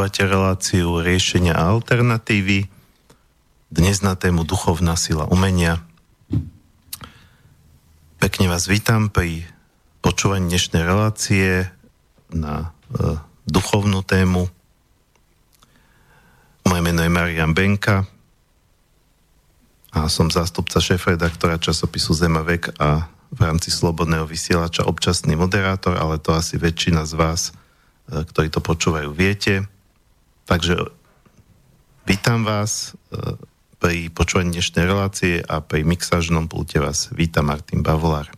Počúvate reláciu riešenia a alternatívy. Dnes na tému duchovná sila umenia. Pekne vás vítam pri počúvaní dnešnej relácie na e, duchovnú tému. Moje meno je Marian Benka a som zástupca šéf-redaktora časopisu Zemavek a v rámci Slobodného vysielača občasný moderátor, ale to asi väčšina z vás E, ktorí to počúvajú, viete. Takže vítam vás e, pri počúvaní dnešnej relácie a pri mixážnom pulte vás vítam Martin Bavolár.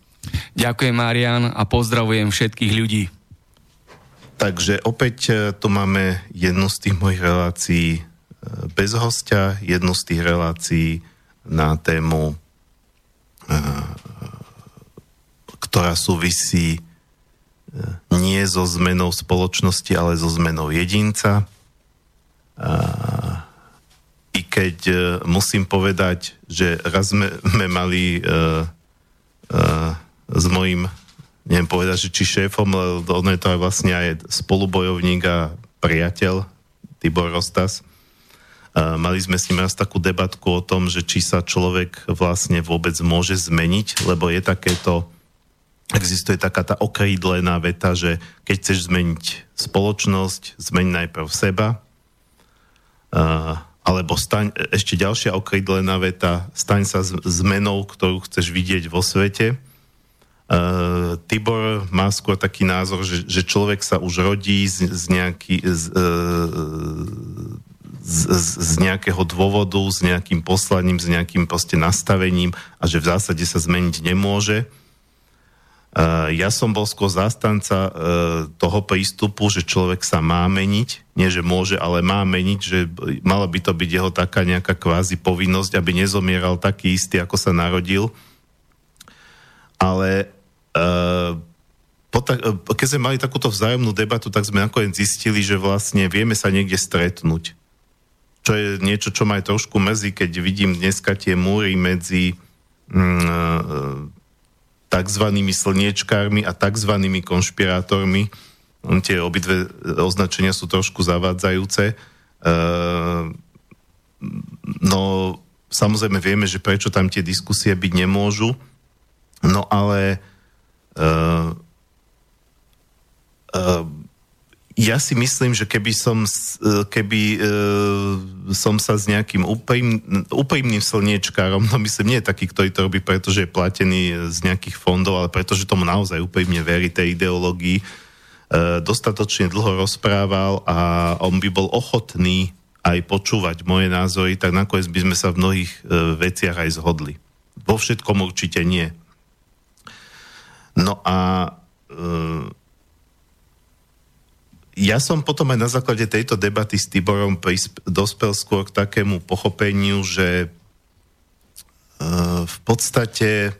Ďakujem Marian a pozdravujem všetkých ľudí. Takže opäť e, tu máme jednu z tých mojich relácií bez hostia, jednu z tých relácií na tému, ktorá súvisí nie so zmenou spoločnosti, ale so zmenou jedinca. I keď uh, musím povedať, že raz sme, sme mali uh, uh, s mojim, neviem povedať, že či šéfom, ale on je to aj vlastne aj spolubojovník a priateľ Tibor Rostas. Mali sme s ním raz takú debatku o tom, že či sa človek vlastne vôbec môže zmeniť, lebo je takéto existuje taká tá okrídlená veta, že keď chceš zmeniť spoločnosť, zmeň najprv seba, alebo staň, ešte ďalšia okrídlená veta, staň sa zmenou, ktorú chceš vidieť vo svete. Uh, Tibor má skôr taký názor, že, že človek sa už rodí z, z, nejaký, uh, z, z, z nejakého dôvodu, s nejakým poslaním, s nejakým proste nastavením a že v zásade sa zmeniť nemôže Uh, ja som bol skôr zastanca uh, toho prístupu, že človek sa má meniť, nie že môže, ale má meniť, že mala by to byť jeho taká nejaká kvázi povinnosť, aby nezomieral taký istý, ako sa narodil. Ale ta- keď sme mali takúto vzájomnú debatu, tak sme nakoniec zistili, že vlastne vieme sa niekde stretnúť. Čo je niečo, čo ma aj trošku mrzí, keď vidím dneska tie múry medzi takzvanými slniečkármi a takzvanými konšpirátormi. Tie obidve označenia sú trošku zavádzajúce. Uh, no, samozrejme vieme, že prečo tam tie diskusie byť nemôžu, no ale uh, uh, ja si myslím, že keby som, e, keby uh, som sa s nejakým úprim, úprimným slniečkárom, no myslím, nie je taký, ktorý to robí, pretože je platený z nejakých fondov, ale pretože tomu naozaj úprimne verí tej ideológii, uh, dostatočne dlho rozprával a on by bol ochotný aj počúvať moje názory, tak nakoniec by sme sa v mnohých uh, veciach aj zhodli. Vo všetkom určite nie. No a uh, ja som potom aj na základe tejto debaty s Tiborom prisp- dospel skôr k takému pochopeniu, že uh, v podstate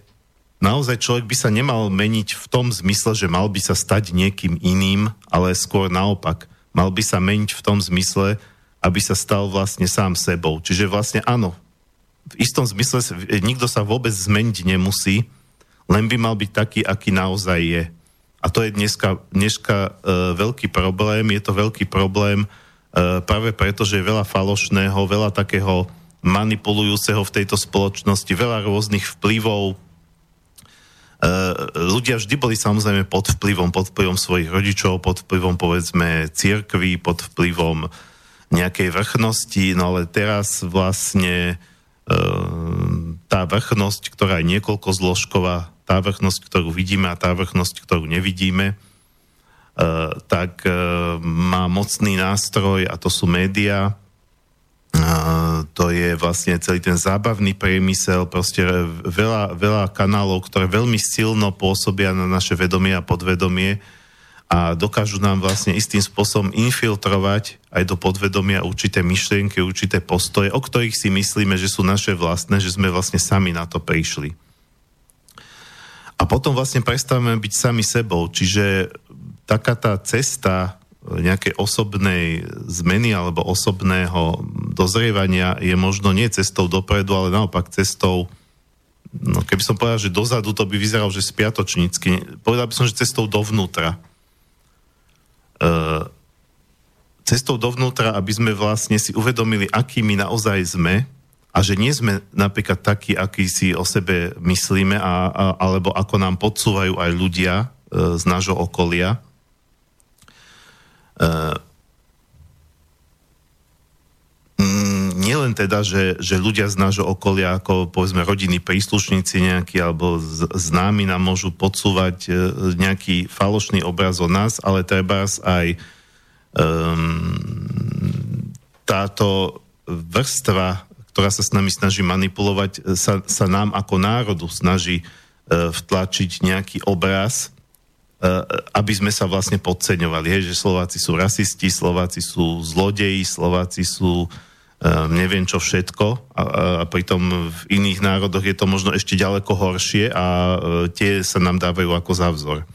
naozaj človek by sa nemal meniť v tom zmysle, že mal by sa stať niekým iným, ale skôr naopak. Mal by sa meniť v tom zmysle, aby sa stal vlastne sám sebou. Čiže vlastne áno, v istom zmysle nikto sa vôbec zmeniť nemusí, len by mal byť taký, aký naozaj je. A to je dneska, dneska uh, veľký problém. Je to veľký problém uh, práve preto, že je veľa falošného, veľa takého manipulujúceho v tejto spoločnosti, veľa rôznych vplyvov. Uh, ľudia vždy boli samozrejme pod vplyvom, pod vplyvom svojich rodičov, pod vplyvom povedzme církvy, pod vplyvom nejakej vrchnosti, no ale teraz vlastne tá vrchnosť, ktorá je niekoľko zložková, tá vrchnosť, ktorú vidíme a tá vrchnosť, ktorú nevidíme, Uh, tak uh, má mocný nástroj a to sú médiá. Uh, to je vlastne celý ten zábavný priemysel, proste veľa, veľa kanálov, ktoré veľmi silno pôsobia na naše vedomie a podvedomie a dokážu nám vlastne istým spôsobom infiltrovať aj do podvedomia určité myšlienky, určité postoje, o ktorých si myslíme, že sú naše vlastné, že sme vlastne sami na to prišli. A potom vlastne prestávame byť sami sebou. Čiže taká tá cesta nejakej osobnej zmeny alebo osobného dozrievania je možno nie cestou dopredu, ale naopak cestou no keby som povedal, že dozadu to by vyzeralo, že spiatočnícky. Povedal by som, že cestou dovnútra. Uh, cestou dovnútra, aby sme vlastne si uvedomili, akými naozaj sme a že nie sme napríklad takí, akí si o sebe myslíme, a, a, alebo ako nám podsúvajú aj ľudia e, z nášho okolia. E, mm, nielen teda, že, že ľudia z nášho okolia, ako povedzme rodiny, príslušníci nejakí alebo známi nám môžu podsúvať e, nejaký falošný obraz o nás, ale treba aj um, táto vrstva ktorá sa s nami snaží manipulovať, e, sa, sa nám ako národu snaží e, vtlačiť nejaký obraz, aby sme sa vlastne podceňovali. Hej, že Slováci sú rasisti, Slováci sú zlodeji, Slováci sú neviem čo všetko a, a pritom v iných národoch je to možno ešte ďaleko horšie a tie sa nám dávajú ako za vzor.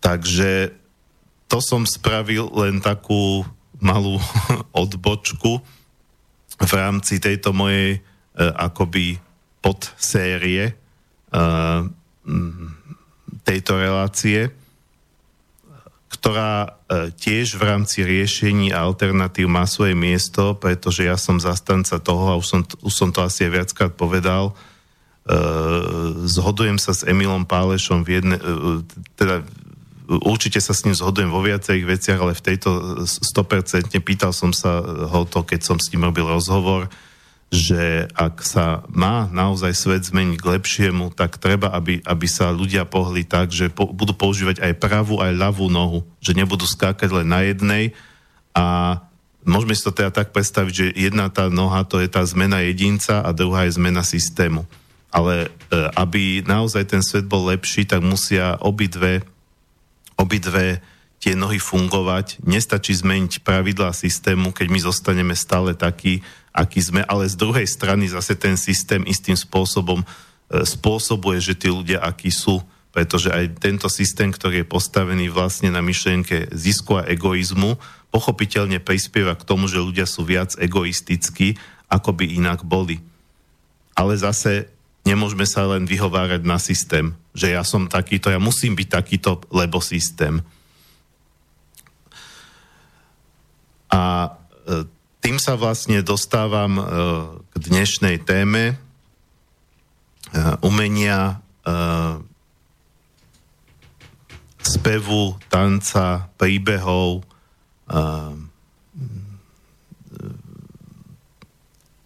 Takže to som spravil len takú malú odbočku v rámci tejto mojej uh, akoby podsérie uh, tejto relácie, ktorá uh, tiež v rámci riešení alternatív má svoje miesto, pretože ja som zastanca toho, a už som, už som to asi aj viackrát povedal, uh, zhodujem sa s Emilom Pálešom v jedne, uh, teda určite sa s ním zhodujem vo viacerých veciach, ale v tejto 100% pýtal som sa ho to, keď som s ním robil rozhovor, že ak sa má naozaj svet zmeniť k lepšiemu, tak treba, aby, aby sa ľudia pohli tak, že po, budú používať aj pravú, aj ľavú nohu, že nebudú skákať len na jednej a môžeme si to teda tak predstaviť, že jedna tá noha to je tá zmena jedinca a druhá je zmena systému. Ale e, aby naozaj ten svet bol lepší, tak musia obidve obidve tie nohy fungovať. Nestačí zmeniť pravidlá systému, keď my zostaneme stále takí, aký sme, ale z druhej strany zase ten systém istým spôsobom e, spôsobuje, že tí ľudia, akí sú, pretože aj tento systém, ktorý je postavený vlastne na myšlienke zisku a egoizmu, pochopiteľne prispieva k tomu, že ľudia sú viac egoistickí, ako by inak boli. Ale zase nemôžeme sa len vyhovárať na systém, že ja som takýto, ja musím byť takýto, lebo systém. A e, tým sa vlastne dostávam e, k dnešnej téme e, umenia spevu, tanca, príbehov,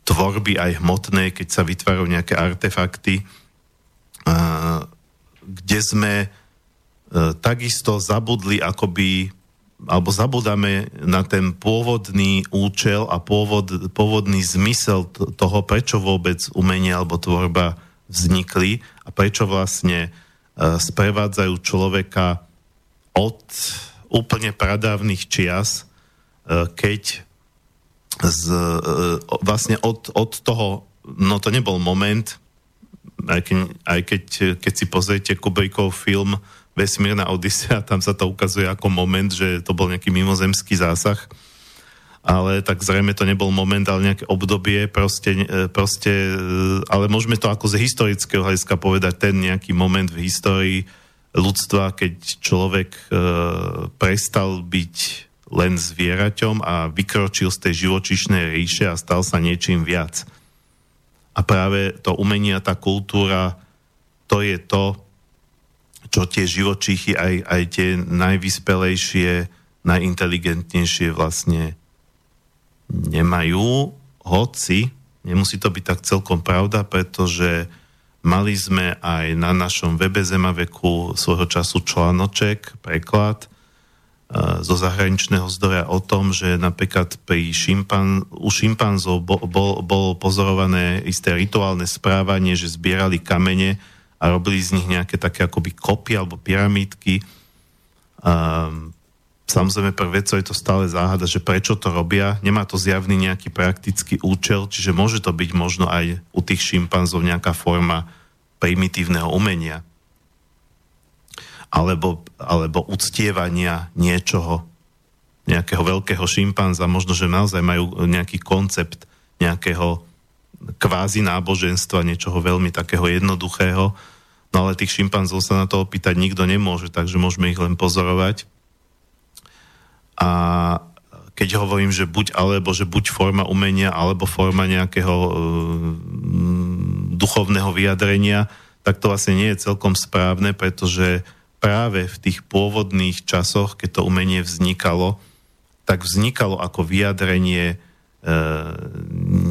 tvorby aj hmotné, keď sa vytvárajú nejaké artefakty, kde sme e, takisto zabudli akoby alebo zabudáme na ten pôvodný účel a pôvod, pôvodný zmysel toho, prečo vôbec umenie alebo tvorba vznikli a prečo vlastne uh, sprevádzajú človeka od úplne pradávnych čias, uh, keď z, e, vlastne od, od toho, no to nebol moment, aj keď, aj keď, keď si pozriete Kubrickov film Vesmírna Odisea, tam sa to ukazuje ako moment, že to bol nejaký mimozemský zásah, ale tak zrejme to nebol moment, ale nejaké obdobie, proste, e, proste, e, ale môžeme to ako z historického hľadiska povedať, ten nejaký moment v histórii ľudstva, keď človek e, prestal byť len zvieraťom a vykročil z tej živočišnej ríše a stal sa niečím viac. A práve to umenie a tá kultúra, to je to, čo tie živočichy, aj, aj tie najvyspelejšie, najinteligentnejšie vlastne nemajú, hoci nemusí to byť tak celkom pravda, pretože mali sme aj na našom webe Zemaveku svojho času článoček, preklad, zo zahraničného zdroja o tom, že napríklad pri šimpan, u šimpanzov bolo bol, bol pozorované isté rituálne správanie, že zbierali kamene a robili z nich nejaké také akoby kopy alebo pyramídky. Um, samozrejme pre vedcov je to stále záhada, že prečo to robia. Nemá to zjavný nejaký praktický účel, čiže môže to byť možno aj u tých šimpanzov nejaká forma primitívneho umenia alebo, alebo uctievania niečoho, nejakého veľkého šimpanza, možno, že naozaj majú nejaký koncept nejakého kvázi náboženstva, niečoho veľmi takého jednoduchého, no ale tých šimpanzov sa na to opýtať nikto nemôže, takže môžeme ich len pozorovať. A keď hovorím, že buď alebo, že buď forma umenia, alebo forma nejakého uh, duchovného vyjadrenia, tak to vlastne nie je celkom správne, pretože práve v tých pôvodných časoch, keď to umenie vznikalo, tak vznikalo ako vyjadrenie E,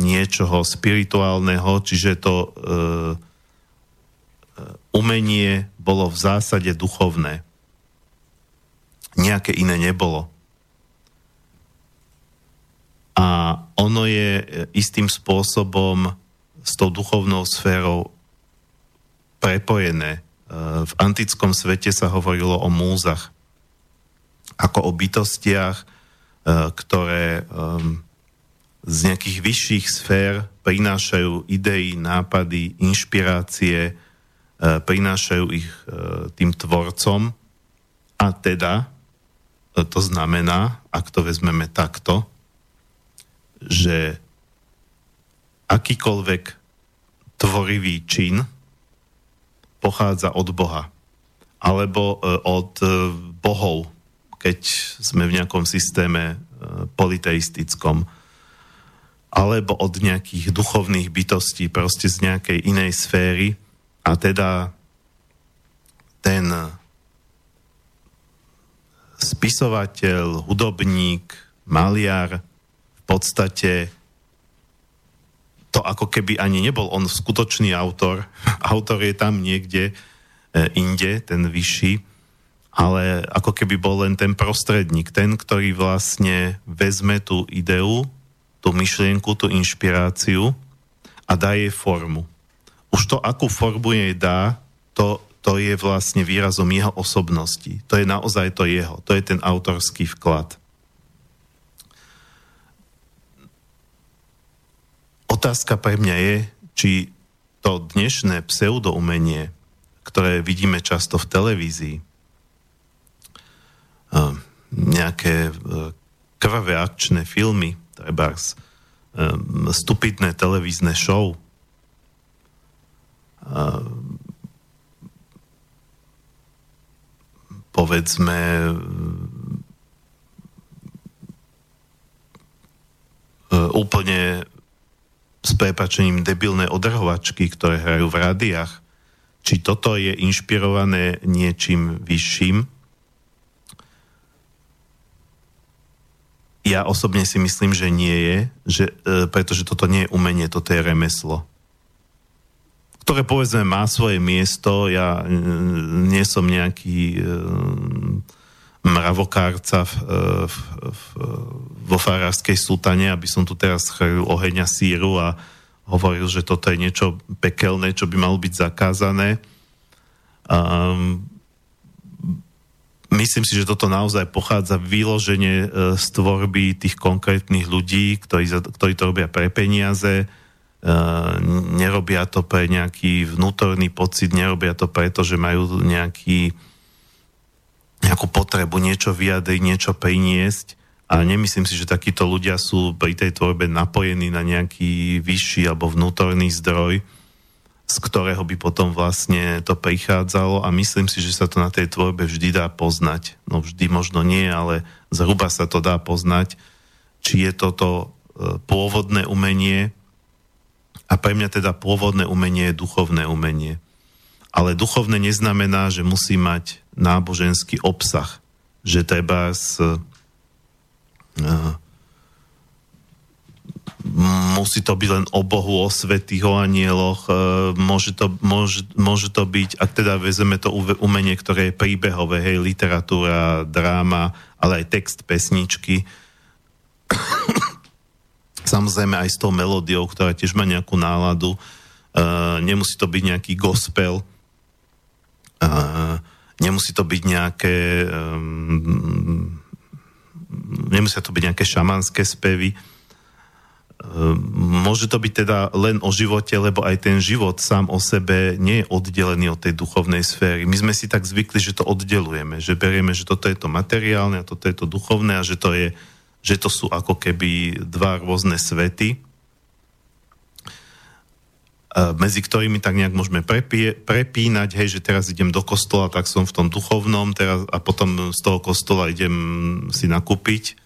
niečoho spirituálneho, čiže to e, umenie bolo v zásade duchovné. Nejaké iné nebolo. A ono je istým spôsobom s tou duchovnou sférou prepojené. E, v antickom svete sa hovorilo o múzach ako o bytostiach, ktoré z nejakých vyšších sfér prinášajú idei, nápady, inšpirácie, e, prinášajú ich e, tým tvorcom. A teda e, to znamená, ak to vezmeme takto, že akýkoľvek tvorivý čin pochádza od Boha alebo od bohov, keď sme v nejakom systéme politeistickom alebo od nejakých duchovných bytostí, proste z nejakej inej sféry. A teda ten spisovateľ, hudobník, maliar v podstate to ako keby ani nebol on skutočný autor. Autor je tam niekde e, inde, ten vyšší, ale ako keby bol len ten prostredník, ten, ktorý vlastne vezme tú ideu tú myšlienku, tú inšpiráciu a dá jej formu. Už to, akú formu jej dá, to, to je vlastne výrazom jeho osobnosti. To je naozaj to jeho. To je ten autorský vklad. Otázka pre mňa je, či to dnešné pseudoumenie, ktoré vidíme často v televízii, eh, nejaké eh, krvavé akčné filmy, treba um, stupidné televízne show. Um, povedzme um, úplne s prepačením debilné odrhovačky, ktoré hrajú v rádiách. Či toto je inšpirované niečím vyšším, Ja osobne si myslím, že nie je, že, e, pretože toto nie je umenie, toto je remeslo. Ktoré povedzme má svoje miesto, ja e, nie som nejaký e, mravokárca v, e, v, v, vo farárskej sultane, aby som tu teraz chrlil oheň a síru a hovoril, že toto je niečo pekelné, čo by malo byť zakázané. Um, myslím si, že toto naozaj pochádza vyloženie e, z tvorby tých konkrétnych ľudí, ktorí, ktorí to robia pre peniaze, e, nerobia to pre nejaký vnútorný pocit, nerobia to preto, že majú nejaký, nejakú potrebu niečo vyjadriť, niečo priniesť. A nemyslím si, že takíto ľudia sú pri tej tvorbe napojení na nejaký vyšší alebo vnútorný zdroj, z ktorého by potom vlastne to prichádzalo a myslím si, že sa to na tej tvorbe vždy dá poznať. No vždy možno nie, ale zhruba sa to dá poznať, či je toto e, pôvodné umenie a pre mňa teda pôvodné umenie je duchovné umenie. Ale duchovné neznamená, že musí mať náboženský obsah, že treba s, uh, musí to byť len o Bohu, o svetých, o anieloch, e, môže to, môže, môže to byť, ak teda vezeme to umenie, ktoré je príbehové, hej, literatúra, dráma, ale aj text pesničky. Samozrejme aj s tou melódiou, ktorá tiež má nejakú náladu. Uh, nemusí to byť nejaký gospel, uh, nemusí to byť nejaké nemusia to byť nejaké šamanské spevy, môže to byť teda len o živote, lebo aj ten život sám o sebe nie je oddelený od tej duchovnej sféry. My sme si tak zvykli, že to oddelujeme, že berieme, že toto je to materiálne a toto je to duchovné a že to, je, že to sú ako keby dva rôzne svety, ehm, medzi ktorými tak nejak môžeme prepie, prepínať, hej, že teraz idem do kostola, tak som v tom duchovnom teraz, a potom z toho kostola idem si nakúpiť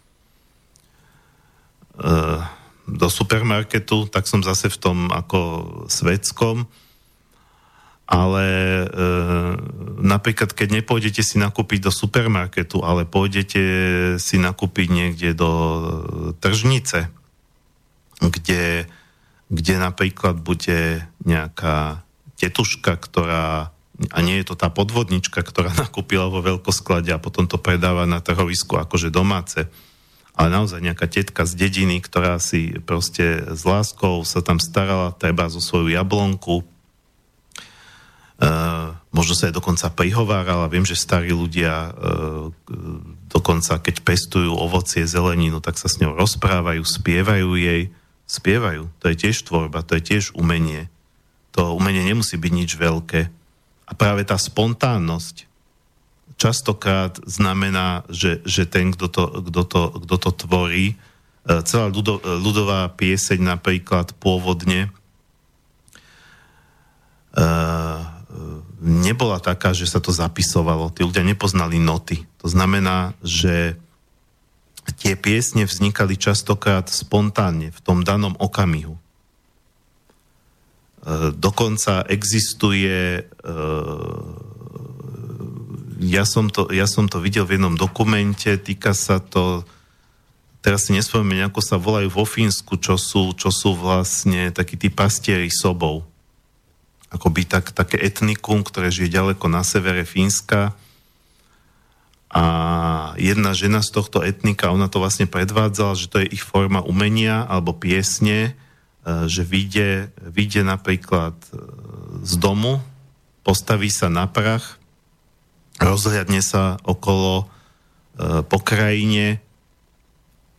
do supermarketu, tak som zase v tom ako svetskom. Ale e, napríklad, keď nepôjdete si nakúpiť do supermarketu, ale pôjdete si nakúpiť niekde do tržnice, kde, kde napríklad bude nejaká tetuška, ktorá a nie je to tá podvodnička, ktorá nakúpila vo veľkosklade a potom to predáva na trhovisku akože domáce, ale naozaj nejaká tetka z dediny, ktorá si proste s láskou sa tam starala, treba zo svoju jablonku, Uh, možno sa aj dokonca prihovárala. Viem, že starí ľudia uh, dokonca, keď pestujú ovocie, zeleninu, tak sa s ňou rozprávajú, spievajú jej. Spievajú. To je tiež tvorba, to je tiež umenie. To umenie nemusí byť nič veľké. A práve tá spontánnosť, častokrát znamená, že, že ten, kto to, kto to, kto to tvorí, e, celá ľudo, ľudová pieseň napríklad pôvodne uh, nebola taká, že sa to zapisovalo. Tí ľudia nepoznali noty. To znamená, že tie piesne vznikali častokrát spontánne v tom danom okamihu. E, dokonca existuje ja som, to, ja som to videl v jednom dokumente, týka sa to, teraz si nespomeniem, ako sa volajú vo Fínsku, čo sú, čo sú vlastne takí tí pastieri sobov. Akoby tak, také etnikum, ktoré žije ďaleko na severe Fínska. A jedna žena z tohto etnika, ona to vlastne predvádzala, že to je ich forma umenia alebo piesne, e, že vyjde, vyjde napríklad e, z domu, postaví sa na prach rozhľadne sa okolo e, po krajine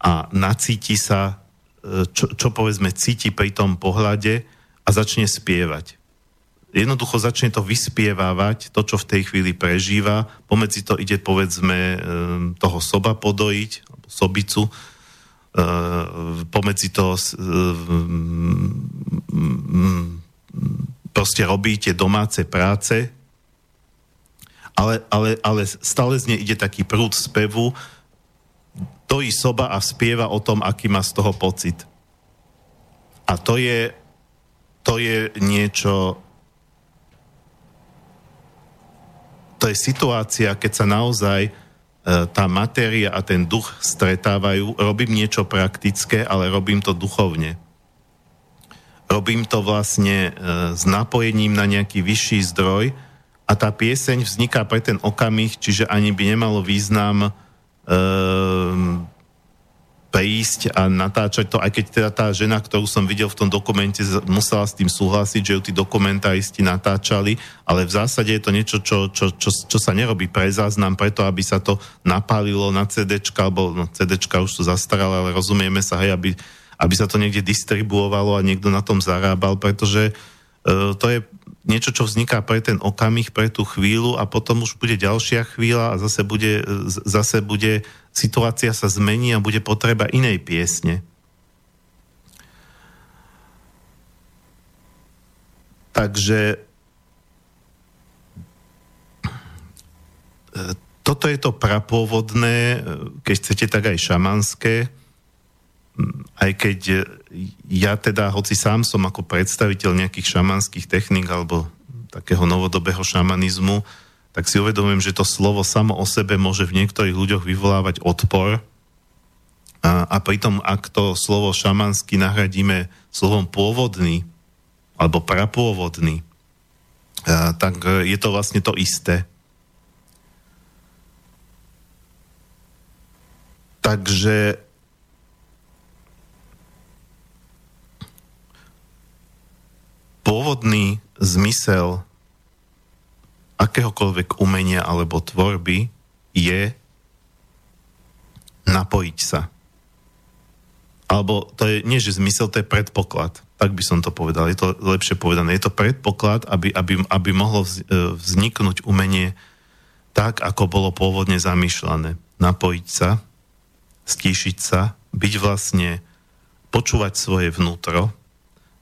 a nacíti sa, e, čo, čo povedzme cíti pri tom pohľade a začne spievať. Jednoducho začne to vyspievávať, to, čo v tej chvíli prežíva. Pomedzi to ide, povedzme, e, toho soba podojiť, sobicu, e, pomedzi to e, proste robíte domáce práce, ale, ale, ale stále z nej ide taký prúd spevu, tojí soba a spieva o tom, aký má z toho pocit. A to je, to je niečo, to je situácia, keď sa naozaj e, tá matéria a ten duch stretávajú. Robím niečo praktické, ale robím to duchovne. Robím to vlastne e, s napojením na nejaký vyšší zdroj, a tá pieseň vzniká pre ten okamih, čiže ani by nemalo význam um, prísť a natáčať to, aj keď teda tá žena, ktorú som videl v tom dokumente, musela s tým súhlasiť, že ju tí dokumentaristi natáčali, ale v zásade je to niečo, čo, čo, čo, čo sa nerobí pre záznam, preto aby sa to napálilo na CDčka, alebo no, CDčka už sú zastaralé, ale rozumieme sa, hej, aby, aby sa to niekde distribuovalo a niekto na tom zarábal, pretože uh, to je niečo, čo vzniká pre ten okamih, pre tú chvíľu a potom už bude ďalšia chvíľa a zase bude, zase bude situácia sa zmení a bude potreba inej piesne. Takže e, toto je to prapôvodné, e, keď chcete, tak aj šamanské, aj keď ja teda, hoci sám som ako predstaviteľ nejakých šamanských techník alebo takého novodobého šamanizmu, tak si uvedomujem, že to slovo samo o sebe môže v niektorých ľuďoch vyvolávať odpor. A, a pritom, ak to slovo šamanský nahradíme slovom pôvodný alebo prapôvodný, a, tak je to vlastne to isté. Takže pôvodný zmysel akéhokoľvek umenia alebo tvorby je napojiť sa. Alebo to je, nie že zmysel, to je predpoklad. Tak by som to povedal. Je to lepšie povedané. Je to predpoklad, aby, aby, aby mohlo e, vzniknúť umenie tak, ako bolo pôvodne zamýšľané. Napojiť sa, stíšiť sa, byť vlastne, počúvať svoje vnútro,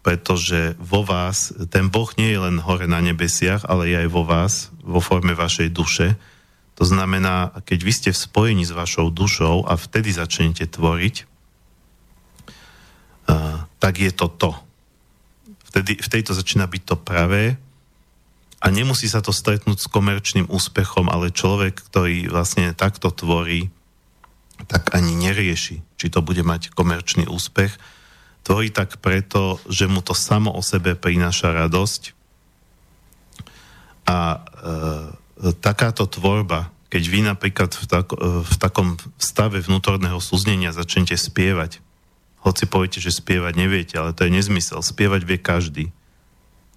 pretože vo vás, ten Boh nie je len hore na nebesiach, ale je aj vo vás, vo forme vašej duše. To znamená, keď vy ste v spojení s vašou dušou a vtedy začnete tvoriť, tak je to to. Vtedy, v tejto začína byť to pravé a nemusí sa to stretnúť s komerčným úspechom, ale človek, ktorý vlastne takto tvorí, tak ani nerieši, či to bude mať komerčný úspech. Tvorí tak preto, že mu to samo o sebe prináša radosť a e, takáto tvorba, keď vy napríklad v, tak, e, v takom stave vnútorného súznenia začnete spievať, hoci poviete, že spievať neviete, ale to je nezmysel. Spievať vie každý.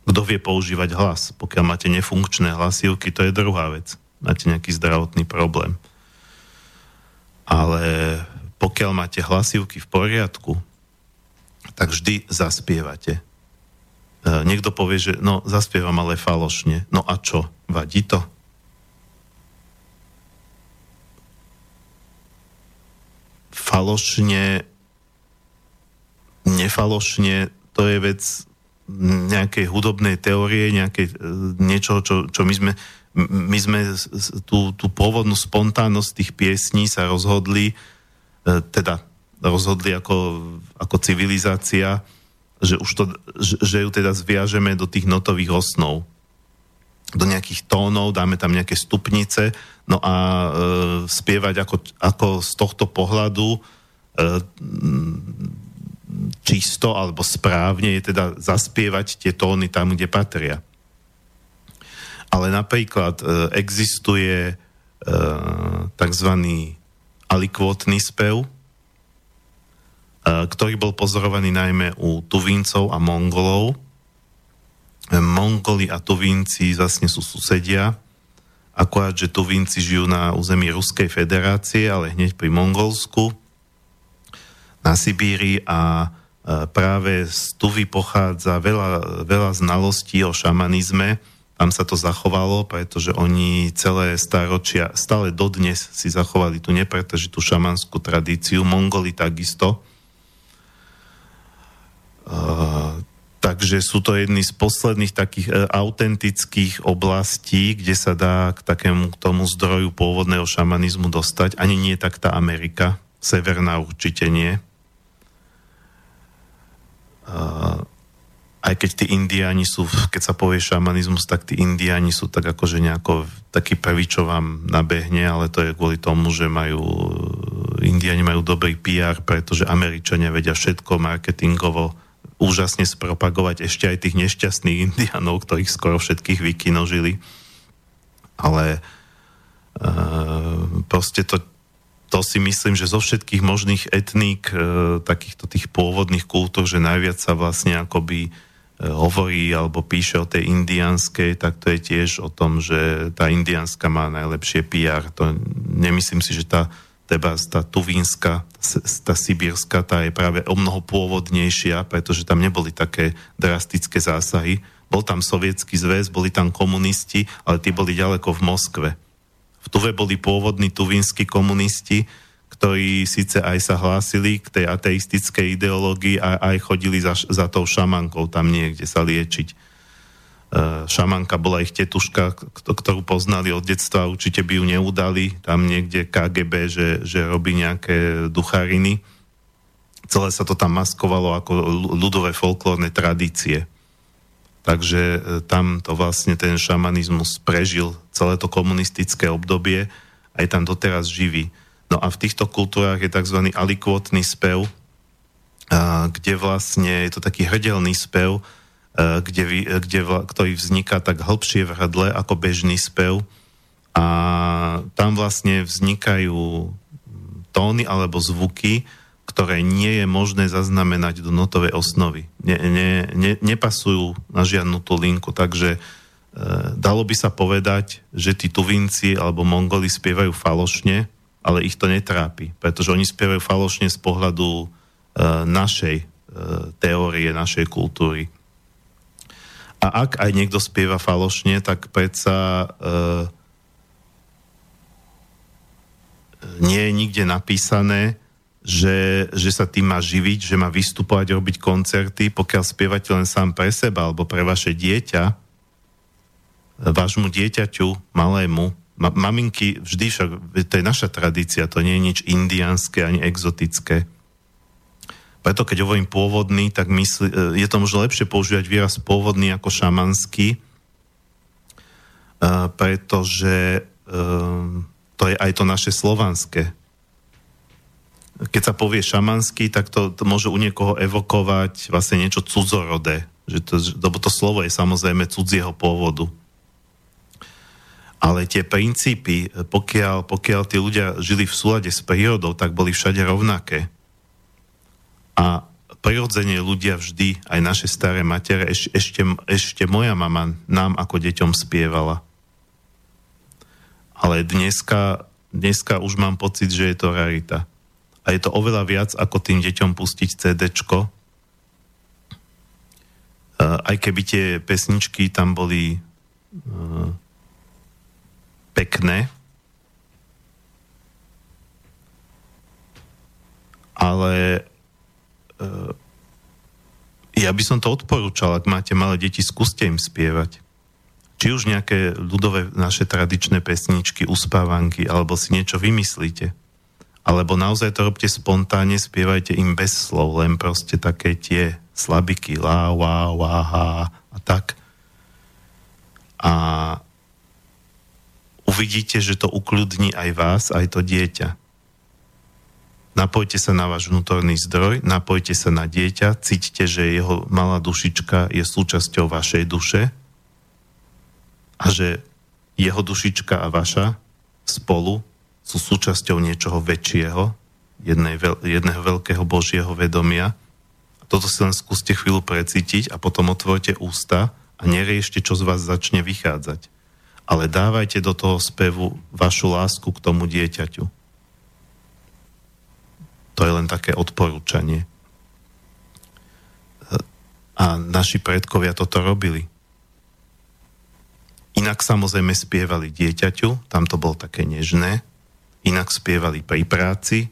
Kto vie používať hlas? Pokiaľ máte nefunkčné hlasivky, to je druhá vec. Máte nejaký zdravotný problém. Ale pokiaľ máte hlasivky v poriadku, tak vždy zaspievate. E, niekto povie, že no, zaspievam ale falošne. No a čo? Vadí to? Falošne, nefalošne, to je vec nejakej hudobnej teórie, nejakej, e, niečo, čo, čo my sme, my sme tú, tú pôvodnú spontánnosť tých piesní sa rozhodli, e, teda rozhodli ako, ako civilizácia, že, už to, že, ju teda zviažeme do tých notových osnov do nejakých tónov, dáme tam nejaké stupnice, no a e, spievať ako, ako z tohto pohľadu e, čisto alebo správne je teda zaspievať tie tóny tam, kde patria. Ale napríklad e, existuje e, tzv. alikvotný spev, ktorý bol pozorovaný najmä u Tuvíncov a Mongolov. Mongoli a Tuvínci vlastne sú susedia, akorát, že Tuvínci žijú na území Ruskej federácie, ale hneď pri Mongolsku, na Sibíri a práve z Tuvy pochádza veľa, veľa znalostí o šamanizme, tam sa to zachovalo, pretože oni celé stáročia, stále dodnes si zachovali tú nepretržitú šamanskú tradíciu, Mongoli takisto. Takže sú to jedny z posledných takých e, autentických oblastí, kde sa dá k takému k tomu zdroju pôvodného šamanizmu dostať. Ani nie tak tá Amerika, severná určite nie. Uh, aj keď tí indiáni sú, keď sa povie šamanizmus, tak tí indiáni sú tak akože nejako taký prvý, čo vám nabehne, ale to je kvôli tomu, že majú indiáni majú dobrý PR, pretože Američania vedia všetko marketingovo úžasne spropagovať ešte aj tých nešťastných indianov, ktorých skoro všetkých vykinožili. Ale e, proste to, to si myslím, že zo všetkých možných etník, e, takýchto tých pôvodných kultúr, že najviac sa vlastne akoby e, hovorí alebo píše o tej indianskej, tak to je tiež o tom, že tá indianska má najlepšie PR. To nemyslím si, že tá teba tá tuvínska, tá sibírska, tá je práve o mnoho pôvodnejšia, pretože tam neboli také drastické zásahy. Bol tam sovietský zväz, boli tam komunisti, ale tí boli ďaleko v Moskve. V Tuve boli pôvodní tuvínsky komunisti, ktorí síce aj sa hlásili k tej ateistickej ideológii a aj chodili za, za tou šamankou tam niekde sa liečiť šamanka bola ich tetuška, ktorú poznali od detstva, určite by ju neudali, tam niekde KGB, že, že robí nejaké duchariny. Celé sa to tam maskovalo ako ľudové folklórne tradície. Takže eh, tam to vlastne ten šamanizmus prežil celé to komunistické obdobie a je tam doteraz živý. No a v týchto kultúrách je tzv. alikvotný spev, kde vlastne je to taký hrdelný spev, E, kde, kde, ktorý vzniká tak hĺbšie v hrdle ako bežný spev a tam vlastne vznikajú tóny alebo zvuky, ktoré nie je možné zaznamenať do notovej osnovy. Ne, ne, ne, nepasujú na žiadnu tú linku, takže e, dalo by sa povedať, že tí tuvinci alebo mongoli spievajú falošne, ale ich to netrápi, pretože oni spievajú falošne z pohľadu e, našej e, teórie, našej kultúry. A ak aj niekto spieva falošne, tak predsa e, nie je nikde napísané, že, že sa tým má živiť, že má vystupovať, robiť koncerty, pokiaľ spievate len sám pre seba alebo pre vaše dieťa, vášmu dieťaťu, malému, ma, maminky vždy však, to je naša tradícia, to nie je nič indianské ani exotické. Preto keď hovorím pôvodný, tak mysli, e, je to možno lepšie používať výraz pôvodný ako šamanský, e, pretože e, to je aj to naše slovanské. Keď sa povie šamanský, tak to, to môže u niekoho evokovať vlastne niečo cudzorodé. Že to, lebo to slovo je samozrejme cudzieho pôvodu. Ale tie princípy, pokiaľ, pokiaľ tí ľudia žili v súlade s prírodou, tak boli všade rovnaké. A prirodzene ľudia vždy, aj naše staré matere, eš, ešte, ešte moja mama nám ako deťom spievala. Ale dneska, dneska už mám pocit, že je to rarita. A je to oveľa viac, ako tým deťom pustiť CDčko. Aj keby tie pesničky tam boli pekné, ale uh, ja by som to odporúčal, ak máte malé deti, skúste im spievať. Či už nejaké ľudové naše tradičné pesničky, uspávanky, alebo si niečo vymyslíte. Alebo naozaj to robte spontánne, spievajte im bez slov, len proste také tie slabiky, lá, wá, wá, há, a tak. A uvidíte, že to ukľudní aj vás, aj to dieťa. Napojte sa na váš vnútorný zdroj, napojte sa na dieťa, cítite, že jeho malá dušička je súčasťou vašej duše a že jeho dušička a vaša spolu sú súčasťou niečoho väčšieho, jednej, jedného veľkého Božieho vedomia. Toto si len skúste chvíľu precítiť a potom otvorte ústa a neriešte, čo z vás začne vychádzať ale dávajte do toho spevu vašu lásku k tomu dieťaťu. To je len také odporúčanie. A naši predkovia toto robili. Inak samozrejme spievali dieťaťu, tam to bolo také nežné, inak spievali pri práci, e,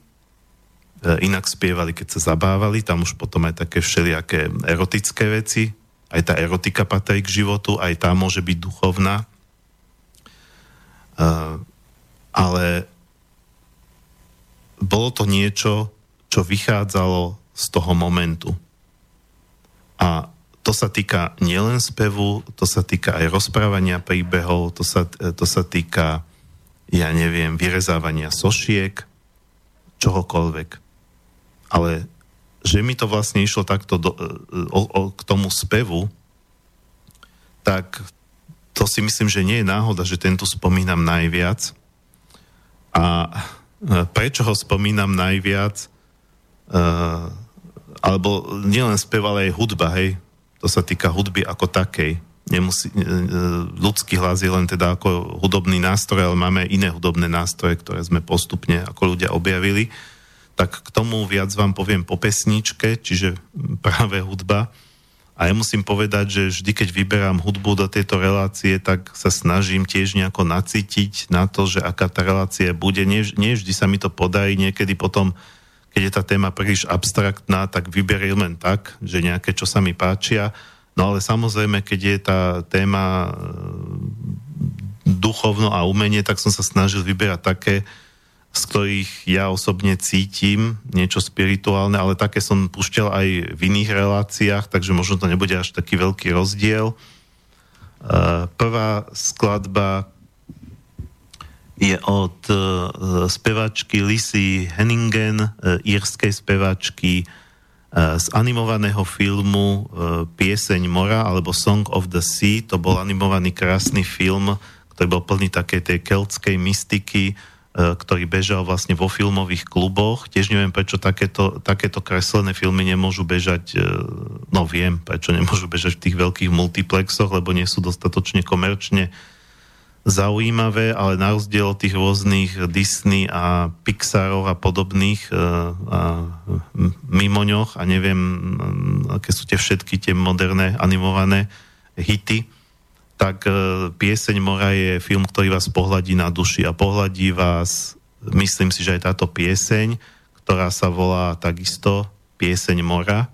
inak spievali, keď sa zabávali, tam už potom aj také všelijaké erotické veci, aj tá erotika patrí k životu, aj tá môže byť duchovná, ale bolo to niečo, čo vychádzalo z toho momentu. A to sa týka nielen spevu, to sa týka aj rozprávania príbehov, to sa, to sa týka, ja neviem, vyrezávania sošiek, čohokoľvek. Ale že mi to vlastne išlo takto do, o, o, k tomu spevu, tak to si myslím, že nie je náhoda, že tento spomínam najviac. A e, prečo ho spomínam najviac? Uh, alebo nielen spev, ale aj hudba, hej. To sa týka hudby ako takej. Nemusí, uh, ľudský hlas je len teda ako hudobný nástroj, ale máme iné hudobné nástroje, ktoré sme postupne ako ľudia objavili. Tak k tomu viac vám poviem po pesničke, čiže práve hudba. A ja musím povedať, že vždy, keď vyberám hudbu do tejto relácie, tak sa snažím tiež nejako nacítiť na to, že aká tá relácia bude. Nie, nie vždy sa mi to podarí, niekedy potom, keď je tá téma príliš abstraktná, tak vyberiem len tak, že nejaké, čo sa mi páčia. No ale samozrejme, keď je tá téma e, duchovno a umenie, tak som sa snažil vyberať také, z ktorých ja osobne cítim niečo spirituálne, ale také som pušťal aj v iných reláciách, takže možno to nebude až taký veľký rozdiel. Prvá skladba je od e, spevačky Lissy Henningen, e, írskej spevačky e, z animovaného filmu Pieseň mora alebo Song of the Sea. To bol animovaný krásny film, ktorý bol plný takej tej keltskej mystiky, ktorý bežal vlastne vo filmových kluboch. Tiež neviem, prečo takéto, takéto kreslené filmy nemôžu bežať, no viem, prečo nemôžu bežať v tých veľkých multiplexoch, lebo nie sú dostatočne komerčne zaujímavé, ale na rozdiel od tých rôznych Disney a Pixarov a podobných e, a mimoňoch a neviem, aké sú tie všetky tie moderné animované hity, tak e, Pieseň mora je film, ktorý vás pohľadí na duši a pohľadí vás, myslím si, že aj táto pieseň, ktorá sa volá takisto Pieseň mora.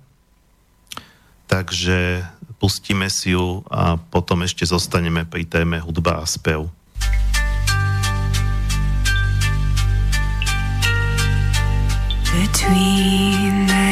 Takže pustíme si ju a potom ešte zostaneme pri téme hudba a spev. Between the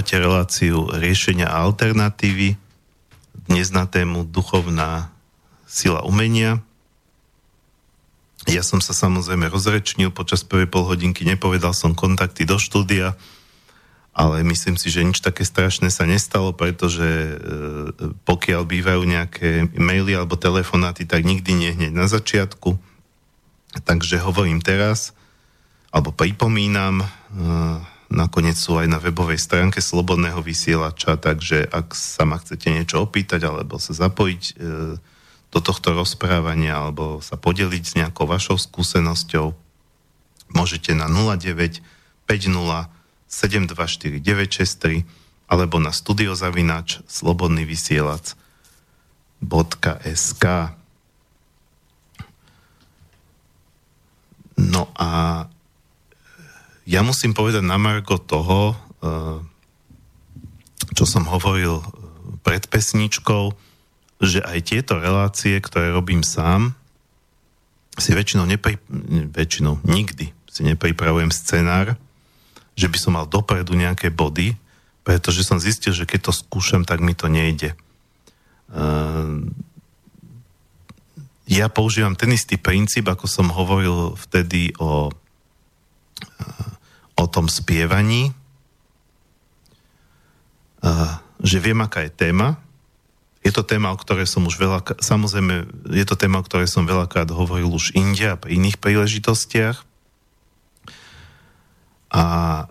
Počúvate reláciu riešenia alternatívy. Dnes na tému duchovná sila umenia. Ja som sa samozrejme rozrečnil počas prvej polhodinky, nepovedal som kontakty do štúdia, ale myslím si, že nič také strašné sa nestalo, pretože e, pokiaľ bývajú nejaké maily alebo telefonáty, tak nikdy nie hneď na začiatku. Takže hovorím teraz, alebo pripomínam, e, nakoniec sú aj na webovej stránke Slobodného vysielača, takže ak sa ma chcete niečo opýtať alebo sa zapojiť e, do tohto rozprávania alebo sa podeliť s nejakou vašou skúsenosťou, môžete na 09 50 724 963 alebo na studiozavinač slobodný vysielač .sk No a ja musím povedať na Margo toho, eh, čo som hovoril eh, pred pesničkou, že aj tieto relácie, ktoré robím sám, si väčšinou, nepri... väčšinou nikdy si nepripravujem scenár, že by som mal dopredu nejaké body, pretože som zistil, že keď to skúšam, tak mi to nejde. Uh, ja používam ten istý princíp, ako som hovoril vtedy o o tom spievaní, že viem, aká je téma. Je to téma, o ktorej som už veľa, samozrejme, je to téma, o ktorej som veľakrát hovoril už inde a pri iných príležitostiach. A e,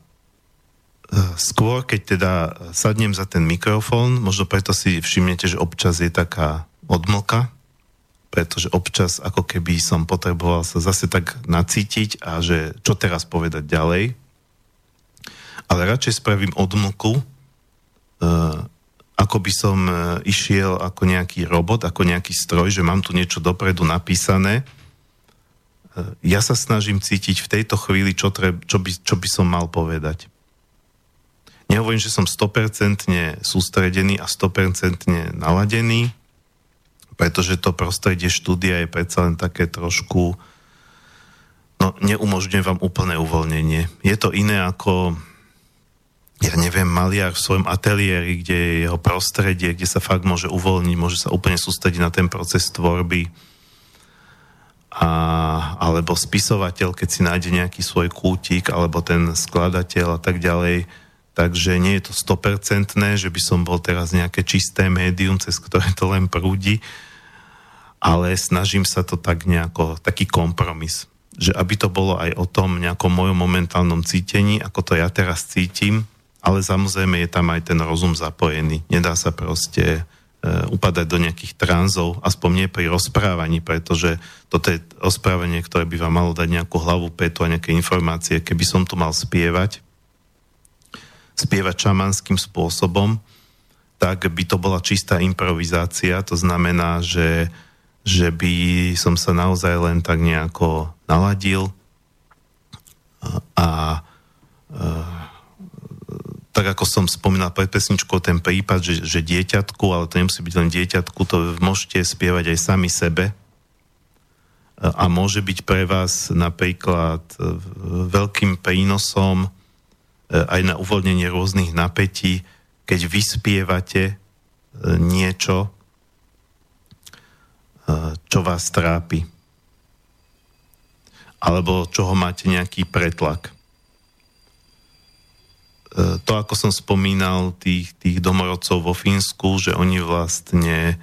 skôr, keď teda sadnem za ten mikrofón, možno preto si všimnete, že občas je taká odmlka, pretože občas ako keby som potreboval sa zase tak nacítiť a že čo teraz povedať ďalej ale radšej spravím odmlku, uh, ako by som uh, išiel ako nejaký robot, ako nejaký stroj, že mám tu niečo dopredu napísané. Uh, ja sa snažím cítiť v tejto chvíli, čo, treb, čo, by, čo by som mal povedať. Nehovorím, že som 100% sústredený a 100% naladený, pretože to prostredie štúdia je predsa len také trošku no, neumožňuje vám úplné uvoľnenie. Je to iné ako ja neviem, maliar v svojom ateliéri, kde je jeho prostredie, kde sa fakt môže uvoľniť, môže sa úplne sústrediť na ten proces tvorby. A, alebo spisovateľ, keď si nájde nejaký svoj kútik, alebo ten skladateľ a tak ďalej. Takže nie je to 100%, že by som bol teraz nejaké čisté médium, cez ktoré to len prúdi, ale snažím sa to tak nejako, taký kompromis že aby to bolo aj o tom nejakom mojom momentálnom cítení, ako to ja teraz cítim, ale samozrejme je tam aj ten rozum zapojený. Nedá sa proste uh, upadať do nejakých tranzov, aspoň nie pri rozprávaní, pretože toto je rozprávanie, ktoré by vám malo dať nejakú hlavu, petu a nejaké informácie. Keby som tu mal spievať, spievať šamanským spôsobom, tak by to bola čistá improvizácia, to znamená, že, že by som sa naozaj len tak nejako naladil a, a tak ako som spomínal pred pesničkou, ten prípad, že, že dieťatku, ale to nemusí byť len dieťatku, to môžete spievať aj sami sebe a môže byť pre vás napríklad e, veľkým prínosom e, aj na uvoľnenie rôznych napätí, keď vyspievate e, niečo, čo vás trápi. Alebo čoho máte nejaký pretlak. E, to, ako som spomínal, tých, tých domorodcov vo Fínsku, že oni vlastne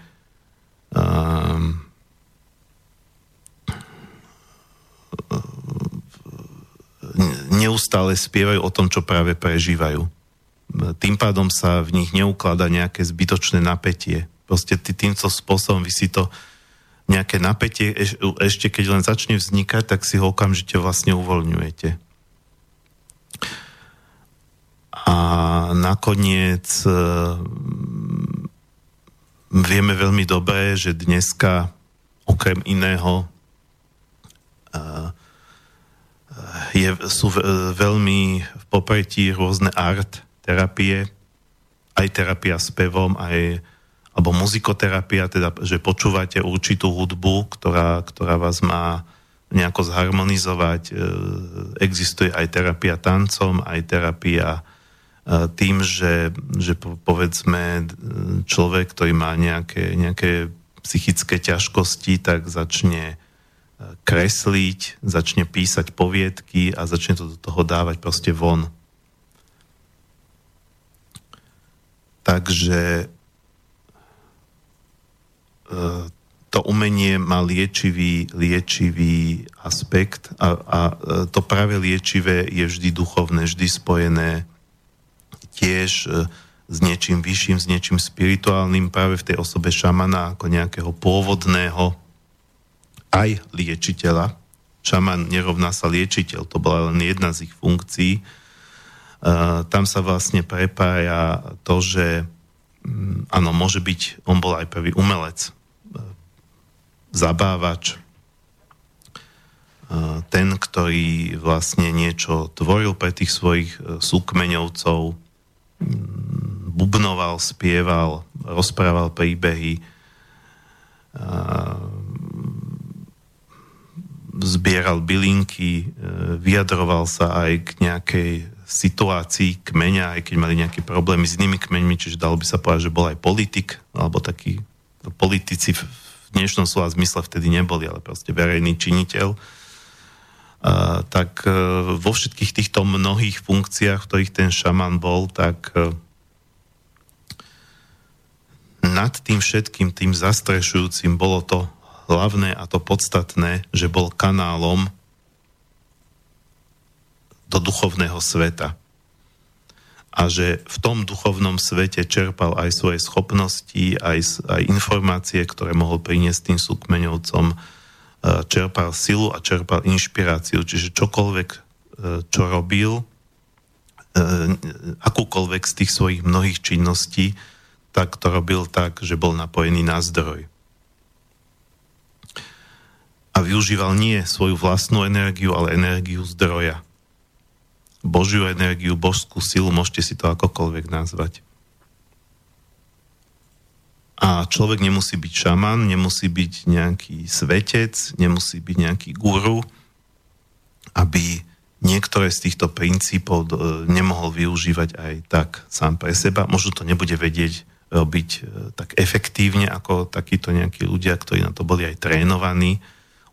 um, neustále spievajú o tom, čo práve prežívajú. Tým pádom sa v nich neuklada nejaké zbytočné napätie. Proste týmto spôsobom vy si to nejaké napätie, ešte keď len začne vznikať, tak si ho okamžite vlastne uvoľňujete. A nakoniec e, vieme veľmi dobre, že dneska okrem iného e, je, sú veľmi v popretí rôzne art terapie, aj terapia s pevom, aj alebo muzikoterapia, teda, že počúvate určitú hudbu, ktorá, ktorá vás má nejako zharmonizovať. E, existuje aj terapia tancom, aj terapia tým, že, že povedzme človek, ktorý má nejaké, nejaké psychické ťažkosti, tak začne kresliť, začne písať poviedky a začne to do toho dávať proste von. Takže to umenie má liečivý, liečivý aspekt a, a to práve liečivé je vždy duchovné, vždy spojené tiež e, s niečím vyšším, s niečím spirituálnym práve v tej osobe šamana ako nejakého pôvodného aj liečiteľa. Šaman nerovná sa liečiteľ, to bola len jedna z ich funkcií. Uh, tam sa vlastne prepája to, že um, áno, môže byť, on bol aj prvý umelec, zabávač, ten, ktorý vlastne niečo tvoril pre tých svojich e, súkmeňovcov, bubnoval, spieval, rozprával príbehy, zbieral bylinky, e, vyjadroval sa aj k nejakej situácii kmeňa, aj keď mali nejaké problémy s inými kmeňmi, čiže dalo by sa povedať, že bol aj politik, alebo taký politici v dnešnom slova zmysle vtedy neboli, ale proste verejný činiteľ, a, tak e, vo všetkých týchto mnohých funkciách, v ktorých ten šaman bol, tak e, nad tým všetkým, tým zastrešujúcim bolo to hlavné a to podstatné, že bol kanálom do duchovného sveta. A že v tom duchovnom svete čerpal aj svoje schopnosti, aj, aj informácie, ktoré mohol priniesť tým súkmeňovcom, e, čerpal silu a čerpal inšpiráciu. Čiže čokoľvek, e, čo robil, e, akúkoľvek z tých svojich mnohých činností, tak to robil tak, že bol napojený na zdroj. A využíval nie svoju vlastnú energiu, ale energiu zdroja. Božiu energiu, božskú silu, môžete si to akokoľvek nazvať. A človek nemusí byť šaman, nemusí byť nejaký svetec, nemusí byť nejaký guru, aby niektoré z týchto princípov nemohol využívať aj tak sám pre seba. Možno to nebude vedieť robiť e, tak efektívne ako takíto nejakí ľudia, ktorí na to boli aj trénovaní,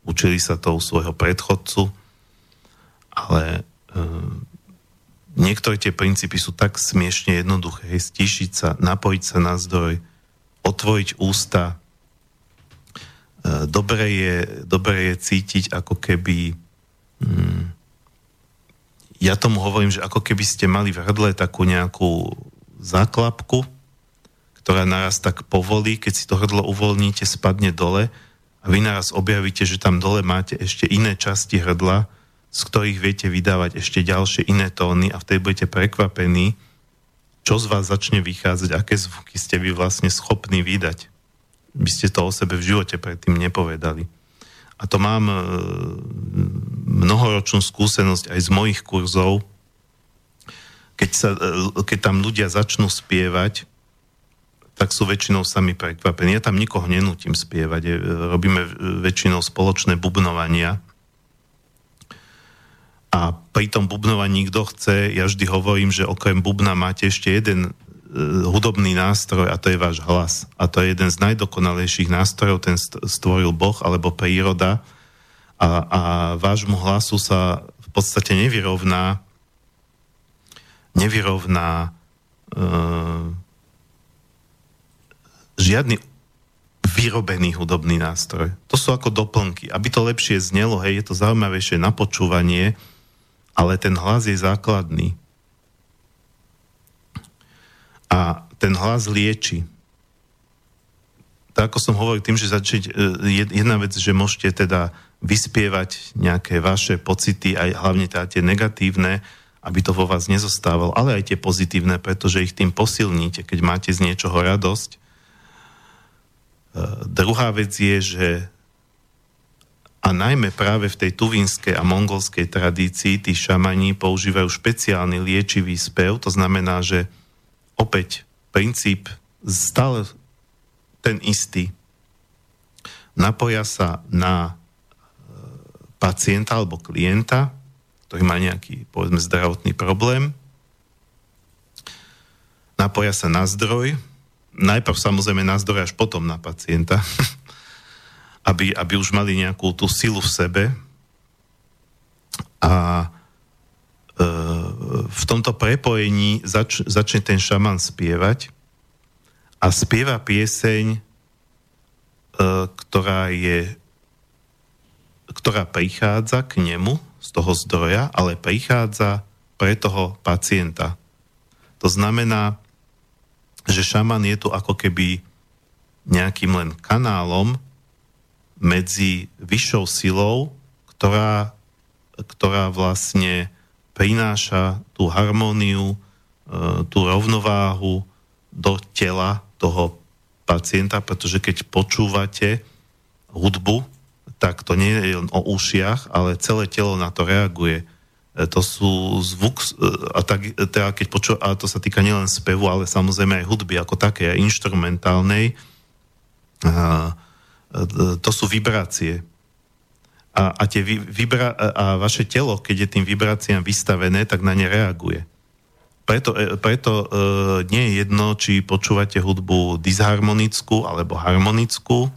učili sa to u svojho predchodcu, ale e, niektoré tie princípy sú tak smiešne jednoduché. Stíšiť sa, napojiť sa na zdroj, otvoriť ústa. E, dobre je, dobre je cítiť, ako keby... Hmm, ja tomu hovorím, že ako keby ste mali v hrdle takú nejakú záklapku, ktorá naraz tak povolí, keď si to hrdlo uvoľníte, spadne dole a vy naraz objavíte, že tam dole máte ešte iné časti hrdla, z ktorých viete vydávať ešte ďalšie iné tóny a vtedy budete prekvapení, čo z vás začne vychádzať, aké zvuky ste vy vlastne schopní vydať. By ste to o sebe v živote predtým nepovedali. A to mám e, mnohoročnú skúsenosť aj z mojich kurzov, keď, sa, e, keď tam ľudia začnú spievať, tak sú väčšinou sami prekvapení. Ja tam nikoho nenútim spievať. E, robíme väčšinou spoločné bubnovania, a pri tom bubnovaní, kto chce, ja vždy hovorím, že okrem bubna máte ešte jeden e, hudobný nástroj a to je váš hlas. A to je jeden z najdokonalejších nástrojov, ten stvoril Boh alebo príroda a, a vášmu hlasu sa v podstate nevyrovná nevyrovná e, žiadny vyrobený hudobný nástroj. To sú ako doplnky. Aby to lepšie znelo, hej, je to zaujímavejšie na počúvanie, ale ten hlas je základný. A ten hlas lieči. Tak ako som hovoril tým, že začať, e, jedna vec, že môžete teda vyspievať nejaké vaše pocity, aj hlavne teda tie negatívne, aby to vo vás nezostávalo, ale aj tie pozitívne, pretože ich tým posilníte, keď máte z niečoho radosť. E, druhá vec je, že a najmä práve v tej tuvínskej a mongolskej tradícii tí šamani používajú špeciálny liečivý spev, to znamená, že opäť princíp stále ten istý. Napoja sa na e, pacienta alebo klienta, ktorý má nejaký, povedzme, zdravotný problém. Napoja sa na zdroj, najprv samozrejme na zdroj, až potom na pacienta, aby, aby už mali nejakú tú silu v sebe. A e, v tomto prepojení zač, začne ten šaman spievať a spieva pieseň, e, ktorá je ktorá prichádza k nemu z toho zdroja, ale prichádza pre toho pacienta. To znamená, že šaman je tu ako keby nejakým len kanálom medzi vyššou silou, ktorá, ktorá vlastne prináša tú harmóniu, e, tú rovnováhu do tela toho pacienta, pretože keď počúvate hudbu, tak to nie je len o ušiach, ale celé telo na to reaguje. E, to sú zvuk, e, a tak, teda keď počú, a to sa týka nielen spevu, ale samozrejme aj hudby ako také, aj instrumentálnej, a, to sú vibrácie. A, a, tie vibra- a vaše telo, keď je tým vibráciám vystavené, tak na ne reaguje. Preto, e, preto e, nie je jedno, či počúvate hudbu disharmonickú alebo harmonickú.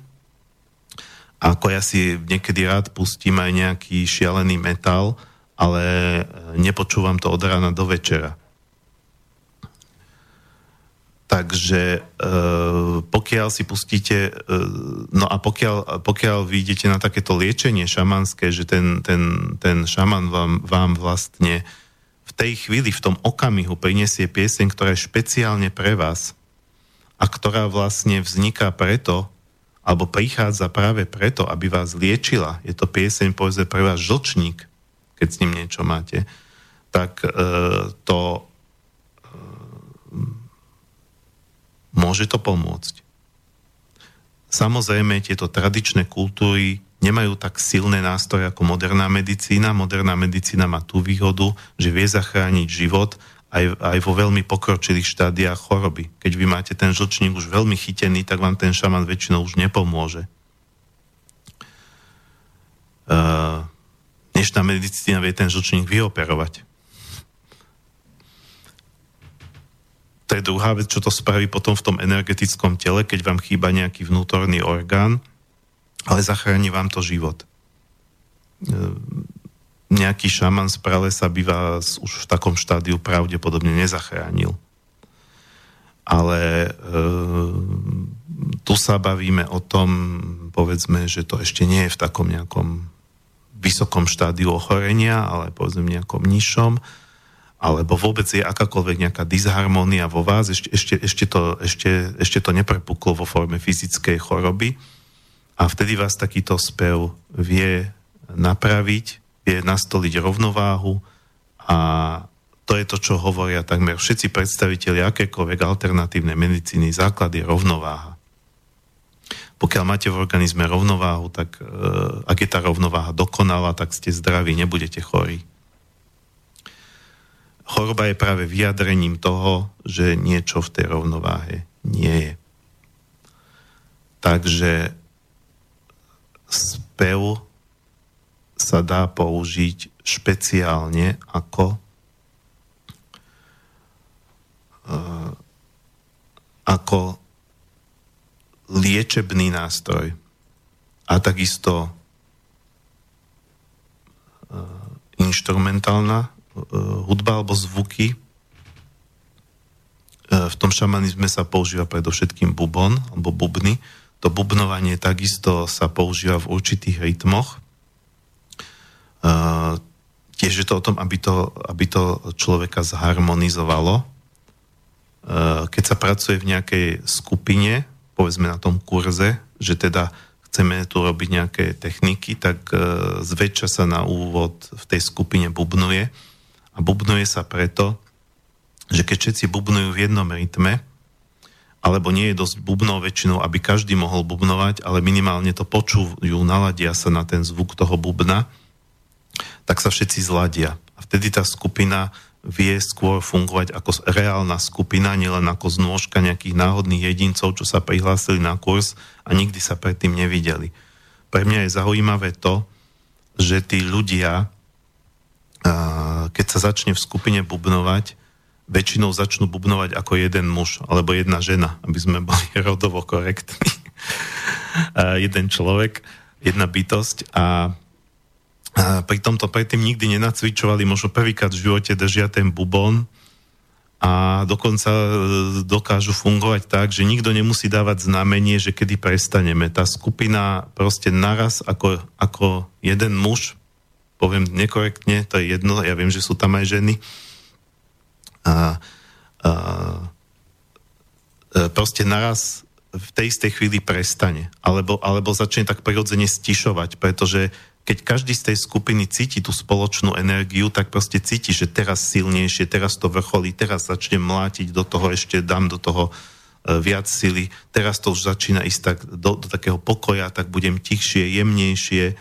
Ako ja si niekedy rád pustím aj nejaký šialený metal, ale nepočúvam to od rána do večera. Takže e, pokiaľ si pustíte, e, no a pokiaľ, pokiaľ vy idete na takéto liečenie šamanské, že ten, ten, ten šaman vám, vám vlastne v tej chvíli, v tom okamihu prinesie pieseň, ktorá je špeciálne pre vás a ktorá vlastne vzniká preto, alebo prichádza práve preto, aby vás liečila, je to pieseň, povedzme, pre vás žlčník, keď s ním niečo máte, tak e, to môže to pomôcť. Samozrejme, tieto tradičné kultúry nemajú tak silné nástroje ako moderná medicína. Moderná medicína má tú výhodu, že vie zachrániť život aj, aj vo veľmi pokročilých štádiách choroby. Keď vy máte ten žlčník už veľmi chytený, tak vám ten šaman väčšinou už nepomôže. Uh, dnešná medicína vie ten žlčník vyoperovať. To je druhá vec, čo to spraví potom v tom energetickom tele, keď vám chýba nejaký vnútorný orgán, ale zachráni vám to život. E, nejaký šaman z pralesa by vás už v takom štádiu pravdepodobne nezachránil. Ale e, tu sa bavíme o tom, povedzme, že to ešte nie je v takom nejakom vysokom štádiu ochorenia, ale povedzme nejakom nižšom, alebo vôbec je akákoľvek nejaká disharmónia vo vás, ešte, ešte, ešte, to, ešte, ešte to neprepuklo vo forme fyzickej choroby a vtedy vás takýto spev vie napraviť, vie nastoliť rovnováhu a to je to, čo hovoria takmer všetci predstaviteľi akékoľvek alternatívnej medicíny. Základ je rovnováha. Pokiaľ máte v organizme rovnováhu, tak e, ak je tá rovnováha dokonalá, tak ste zdraví, nebudete chorí choroba je práve vyjadrením toho, že niečo v tej rovnováhe nie je. Takže spev sa dá použiť špeciálne ako uh, ako liečebný nástroj a takisto uh, instrumentálna E, hudba alebo zvuky. E, v tom šamanizme sa používa predovšetkým bubon alebo bubny. To bubnovanie takisto sa používa v určitých rytmoch. E, tiež je to o tom, aby to, aby to človeka zharmonizovalo. Keď sa pracuje v nejakej skupine, povedzme na tom kurze, že teda chceme tu robiť nejaké techniky, tak zväčša sa na úvod v tej skupine bubnuje a bubnuje sa preto, že keď všetci bubnujú v jednom rytme, alebo nie je dosť bubnov väčšinou, aby každý mohol bubnovať, ale minimálne to počujú, naladia sa na ten zvuk toho bubna, tak sa všetci zladia. A vtedy tá skupina vie skôr fungovať ako reálna skupina, nielen ako znôžka nejakých náhodných jedincov, čo sa prihlásili na kurz a nikdy sa predtým nevideli. Pre mňa je zaujímavé to, že tí ľudia, keď sa začne v skupine bubnovať, väčšinou začnú bubnovať ako jeden muž alebo jedna žena, aby sme boli rodovo korektní. jeden človek, jedna bytosť a, pri tomto predtým nikdy nenacvičovali, možno prvýkrát v živote držia ten bubon a dokonca e, dokážu fungovať tak, že nikto nemusí dávať znamenie, že kedy prestaneme. Tá skupina proste naraz ako, ako jeden muž, poviem nekorektne, to je jedno, ja viem, že sú tam aj ženy, a, a e, proste naraz v tej istej chvíli prestane. Alebo, alebo začne tak prirodzene stišovať, pretože keď každý z tej skupiny cíti tú spoločnú energiu, tak proste cíti, že teraz silnejšie, teraz to vrcholí, teraz začne mlátiť do toho, ešte dám do toho e, viac sily, teraz to už začína ísť tak do, do takého pokoja, tak budem tichšie, jemnejšie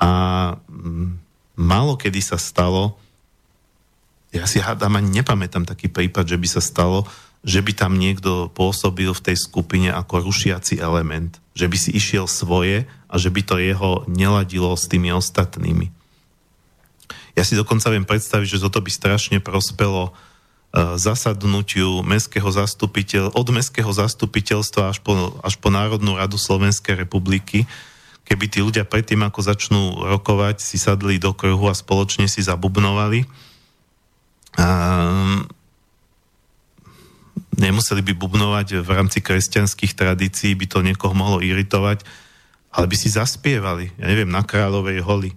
a mm, málo kedy sa stalo, ja si hádam ani nepamätám taký prípad, že by sa stalo, že by tam niekto pôsobil v tej skupine ako rušiaci element, že by si išiel svoje a že by to jeho neladilo s tými ostatnými. Ja si dokonca viem predstaviť, že toto by strašne prospelo uh, zasadnutiu mestského zastupiteľ, od mestského zastupiteľstva až po, až po Národnú radu Slovenskej republiky, keby tí ľudia predtým, ako začnú rokovať, si sadli do kruhu a spoločne si zabubnovali. Um, nemuseli by bubnovať v rámci kresťanských tradícií, by to niekoho mohlo iritovať, ale by si zaspievali, ja neviem, na kráľovej holi.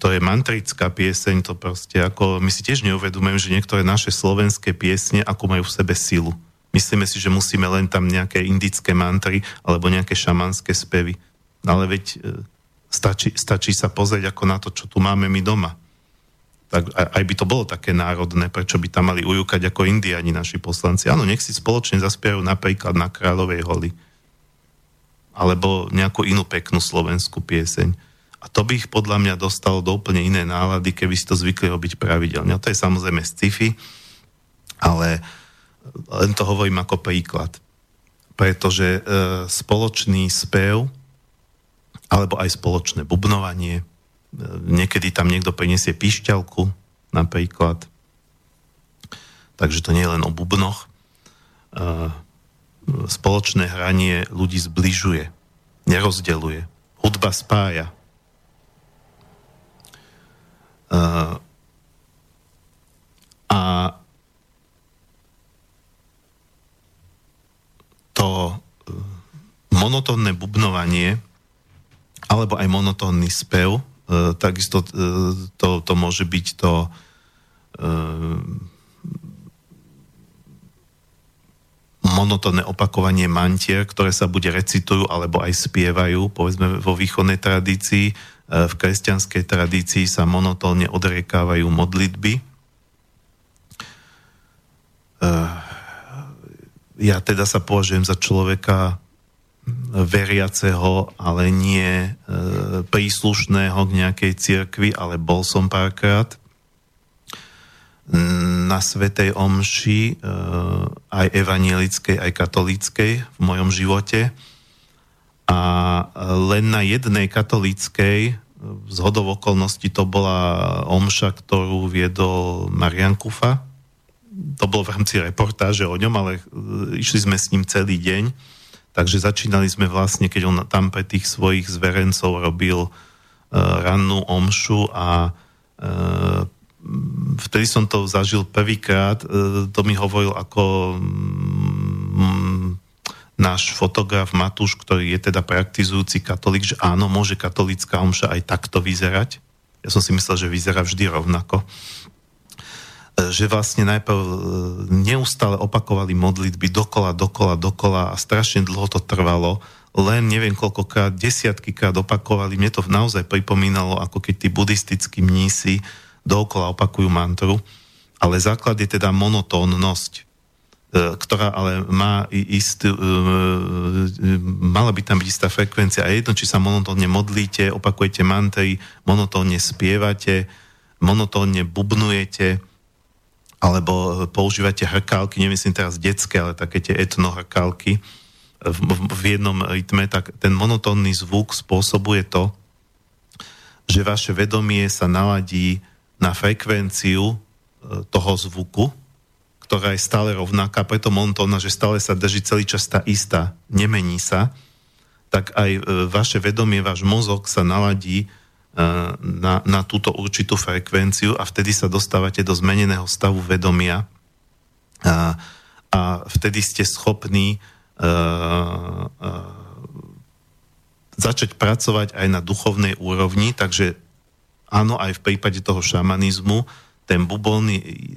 To je mantrická pieseň, to proste ako, my si tiež neuvedomujem, že niektoré naše slovenské piesne, ako majú v sebe silu. Myslíme si, že musíme len tam nejaké indické mantry alebo nejaké šamanské spevy. Ale veď e, stačí, stačí sa pozrieť ako na to, čo tu máme my doma tak aj by to bolo také národné, prečo by tam mali ujúkať ako indiani naši poslanci. Áno, nech si spoločne zaspievajú napríklad na Kráľovej holi. Alebo nejakú inú peknú slovenskú pieseň. A to by ich podľa mňa dostalo do úplne iné nálady, keby si to zvykli robiť pravidelne. A to je samozrejme sci-fi, ale len to hovorím ako príklad. Pretože e, spoločný spev alebo aj spoločné bubnovanie, niekedy tam niekto prinesie pišťalku napríklad. Takže to nie je len o bubnoch. Spoločné hranie ľudí zbližuje, nerozdeluje. Hudba spája. A to e, monotónne bubnovanie alebo aj monotónny spev E, takisto e, to, to môže byť to e, monotónne opakovanie mantier, ktoré sa bude recitujú alebo aj spievajú, povedzme vo východnej tradícii, v kresťanskej tradícii sa monotónne odriekávajú modlitby. Ja teda sa považujem za človeka veriaceho, ale nie e, príslušného k nejakej cirkvi, ale bol som párkrát na Svetej Omši, e, aj evanielickej, aj katolíckej v mojom živote. A len na jednej katolíckej, z hodov okolností to bola omša, ktorú viedol Marian Kufa. To bolo v rámci reportáže o ňom, ale e, išli sme s ním celý deň Takže začínali sme vlastne, keď on tam pre tých svojich zverencov robil uh, rannú omšu a uh, vtedy som to zažil prvýkrát. Uh, to mi hovoril ako um, náš fotograf Matúš, ktorý je teda praktizujúci katolík, že áno, môže katolická omša aj takto vyzerať. Ja som si myslel, že vyzerá vždy rovnako že vlastne najprv e, neustále opakovali modlitby dokola, dokola, dokola a strašne dlho to trvalo. Len neviem koľkokrát, desiatky krát opakovali. Mne to naozaj pripomínalo, ako keď tí buddhistickí mnísi dookola opakujú mantru. Ale základ je teda monotónnosť, e, ktorá ale má istú, e, mala by tam byť istá frekvencia. A jedno, či sa monotónne modlíte, opakujete mantry, monotónne spievate, monotónne bubnujete, alebo používate hrkálky, nemyslím teraz detské, ale také tie etnohrkálky v, v, v jednom rytme, tak ten monotónny zvuk spôsobuje to, že vaše vedomie sa naladí na frekvenciu e, toho zvuku ktorá je stále rovnaká, preto montóna, že stále sa drží celý čas tá istá, nemení sa, tak aj e, vaše vedomie, váš mozog sa naladí na, na túto určitú frekvenciu a vtedy sa dostávate do zmeneného stavu vedomia a, a vtedy ste schopní uh, uh, začať pracovať aj na duchovnej úrovni, takže áno, aj v prípade toho šamanizmu ten bubon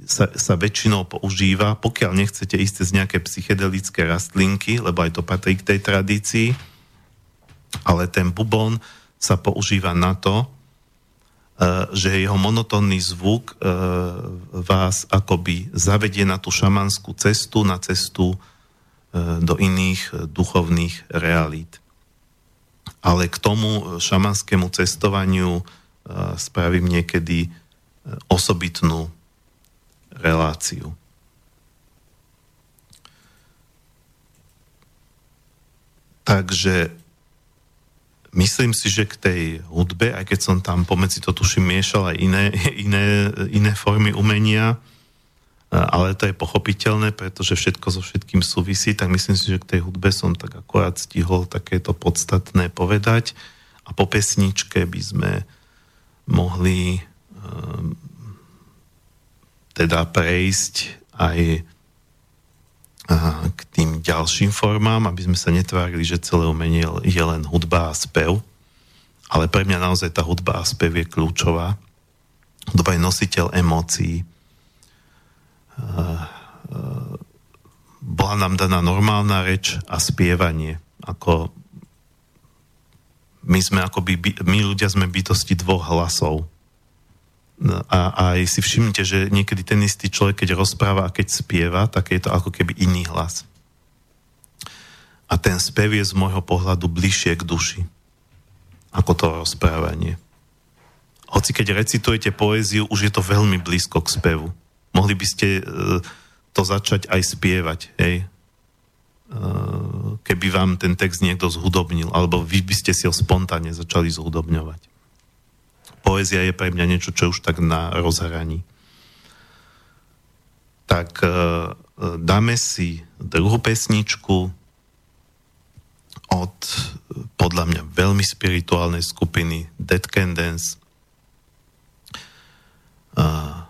sa, sa väčšinou používa, pokiaľ nechcete ísť cez nejaké psychedelické rastlinky, lebo aj to patrí k tej tradícii, ale ten bubon sa používa na to, eh, že jeho monotónny zvuk eh, vás akoby zavedie na tú šamanskú cestu, na cestu eh, do iných duchovných realít ale k tomu e, šamanskému cestovaniu e, spravím niekedy e, osobitnú reláciu. Takže myslím si, že k tej hudbe, aj keď som tam pomedzi to tuším miešal aj iné, iné, iné formy umenia, ale to je pochopiteľné, pretože všetko so všetkým súvisí, tak myslím si, že k tej hudbe som tak akorát stihol takéto podstatné povedať. A po pesničke by sme mohli um, teda prejsť aj k tým ďalším formám, aby sme sa netvárili, že celé umenie je len hudba a spev, ale pre mňa naozaj tá hudba a spev je kľúčová. Hudba je nositeľ emócií, bola nám daná normálna reč a spievanie. Ako my sme akoby, my ľudia sme bytosti dvoch hlasov. A, aj si všimnite, že niekedy ten istý človek, keď rozpráva a keď spieva, tak je to ako keby iný hlas. A ten spev je z môjho pohľadu bližšie k duši ako to rozprávanie. Hoci keď recitujete poéziu, už je to veľmi blízko k spevu mohli by ste e, to začať aj spievať, hej? E, keby vám ten text niekto zhudobnil, alebo vy by ste si ho spontánne začali zhudobňovať. Poézia je pre mňa niečo, čo už tak na rozhraní. Tak e, dáme si druhú pesničku od podľa mňa veľmi spirituálnej skupiny Dead Can Dance. Uh,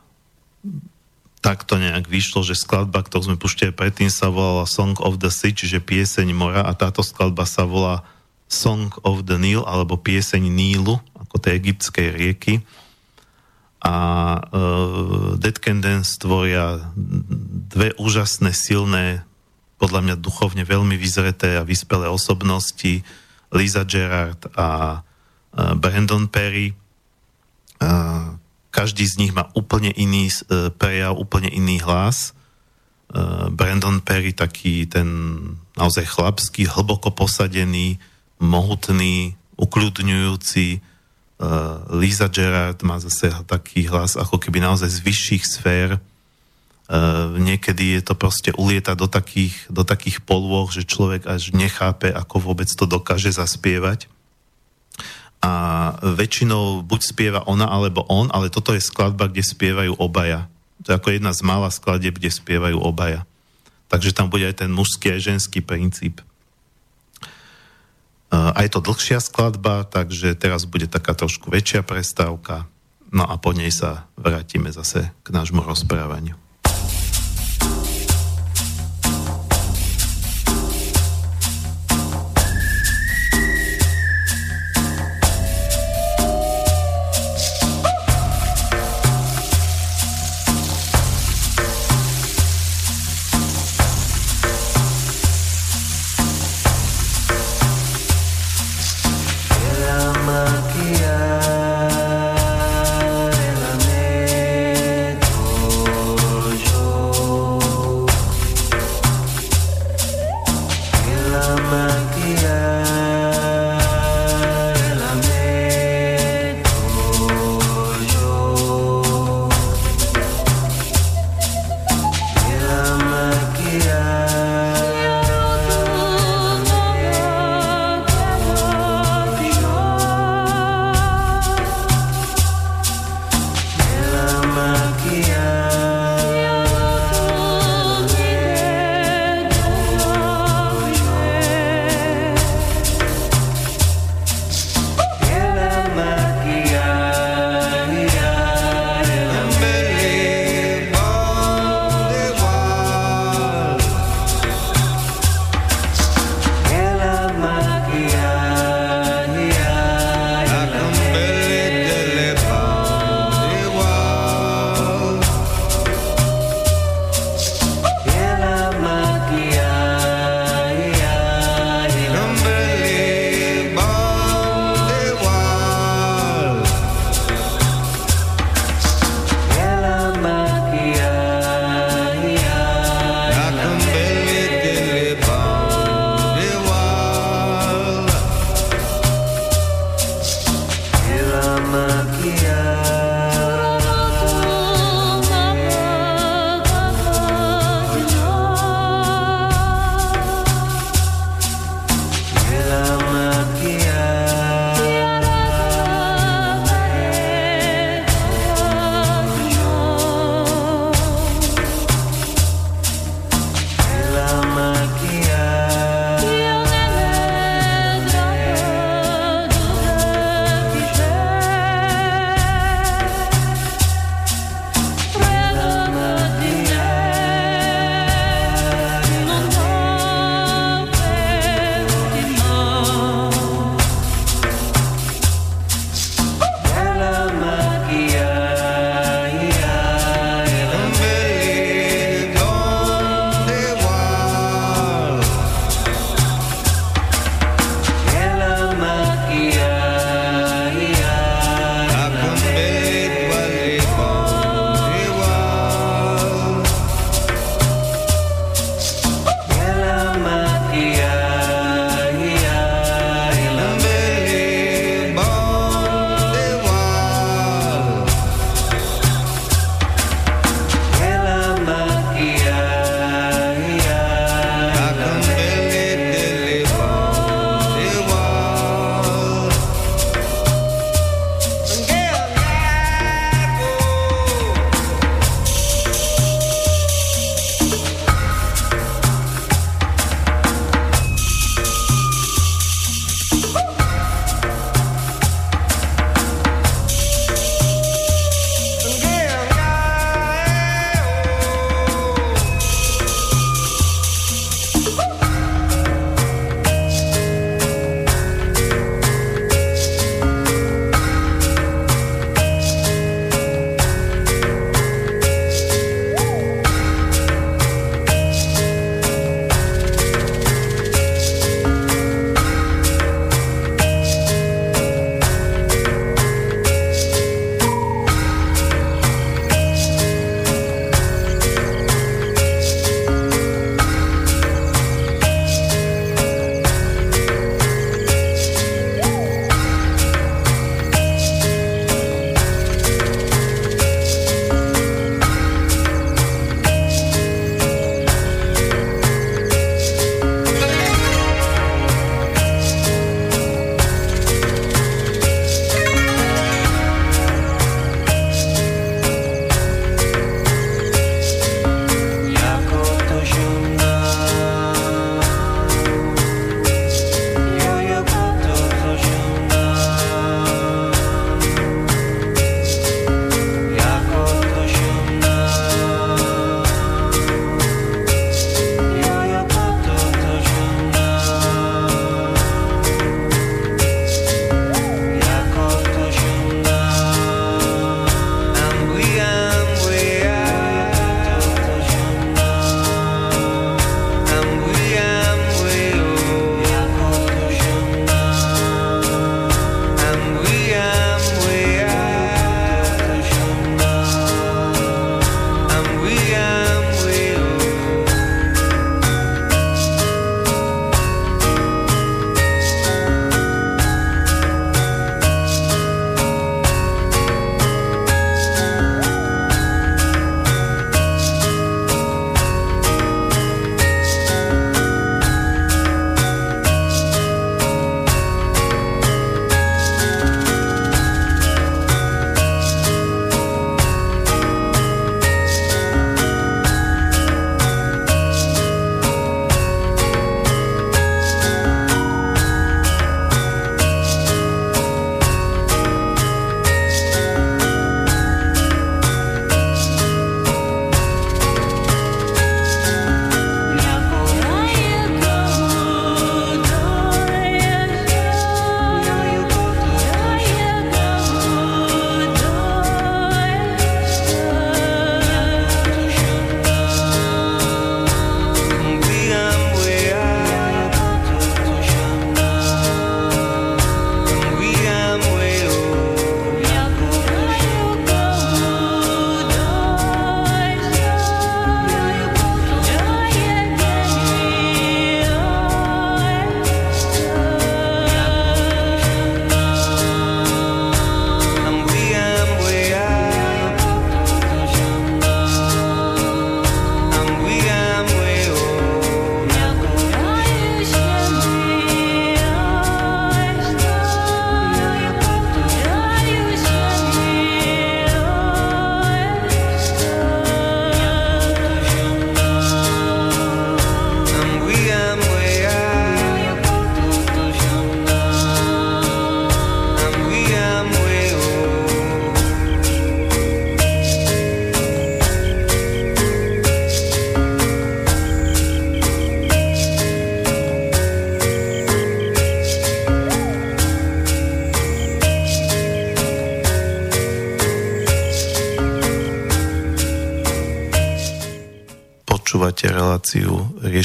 tak to nejak vyšlo, že skladba, ktorú sme puštili predtým, sa volala Song of the Sea, čiže pieseň mora a táto skladba sa volá Song of the Nile, alebo pieseň Nílu, ako tej egyptskej rieky. A uh, Dead Can Dance tvoria dve úžasné, silné, podľa mňa duchovne veľmi vyzreté a vyspelé osobnosti, Lisa Gerard a uh, Brandon Perry. Uh, každý z nich má úplne iný uh, prejav, úplne iný hlas. Brandon Perry taký ten naozaj chlapský, hlboko posadený, mohutný, ukľudňujúci. Uh, Lisa Gerard má zase taký hlas ako keby naozaj z vyšších sfér. Uh, niekedy je to proste ulieta do takých, do takých polôch, že človek až nechápe, ako vôbec to dokáže zaspievať a väčšinou buď spieva ona alebo on, ale toto je skladba, kde spievajú obaja. To je ako jedna z mála skladieb, kde spievajú obaja. Takže tam bude aj ten mužský a ženský princíp. A je to dlhšia skladba, takže teraz bude taká trošku väčšia prestávka. No a po nej sa vrátime zase k nášmu rozprávaniu.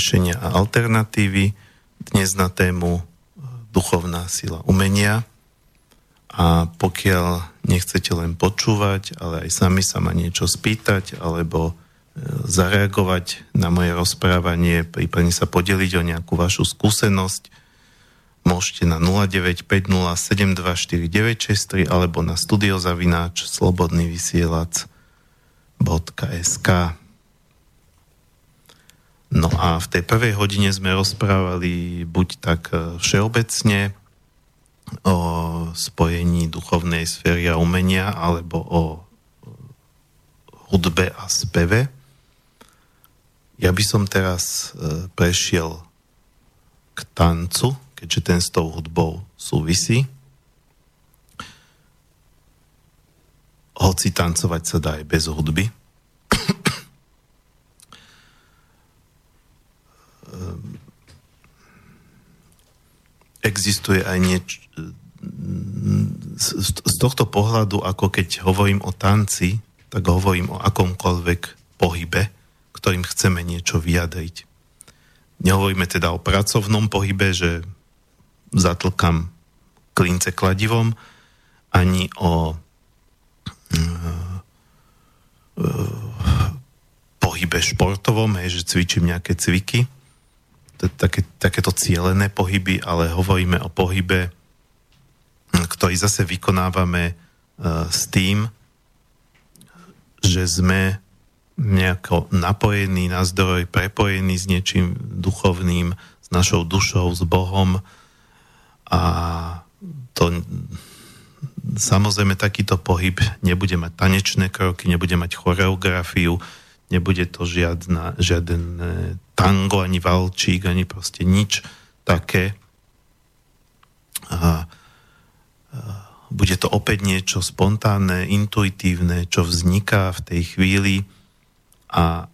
Riešenia a alternatívy. Dnes na tému e, duchovná sila umenia. A pokiaľ nechcete len počúvať, ale aj sami sa ma niečo spýtať, alebo e, zareagovať na moje rozprávanie, prípadne sa podeliť o nejakú vašu skúsenosť, môžete na 0950724963 alebo na studiozavináč slobodnyvysielac.sk No a v tej prvej hodine sme rozprávali buď tak e, všeobecne o spojení duchovnej sféry a umenia, alebo o hudbe a speve. Ja by som teraz e, prešiel k tancu, keďže ten s tou hudbou súvisí. Hoci tancovať sa dá aj bez hudby. Existuje aj nieč... Z tohto pohľadu, ako keď hovorím o tanci, tak hovorím o akomkoľvek pohybe, ktorým chceme niečo vyjadriť. Nehovoríme teda o pracovnom pohybe, že zatlkam klince kladivom, ani o uh, uh, pohybe športovom, hej, že cvičím nejaké cviky, také, takéto cielené pohyby, ale hovoríme o pohybe, ktorý zase vykonávame uh, s tým, že sme nejako napojení na zdroj, prepojení s niečím duchovným, s našou dušou, s Bohom. A to samozrejme takýto pohyb nebude mať tanečné kroky, nebude mať choreografiu, nebude to žiadna, žiaden tango, ani valčík, ani proste nič také. A, a bude to opäť niečo spontánne, intuitívne, čo vzniká v tej chvíli a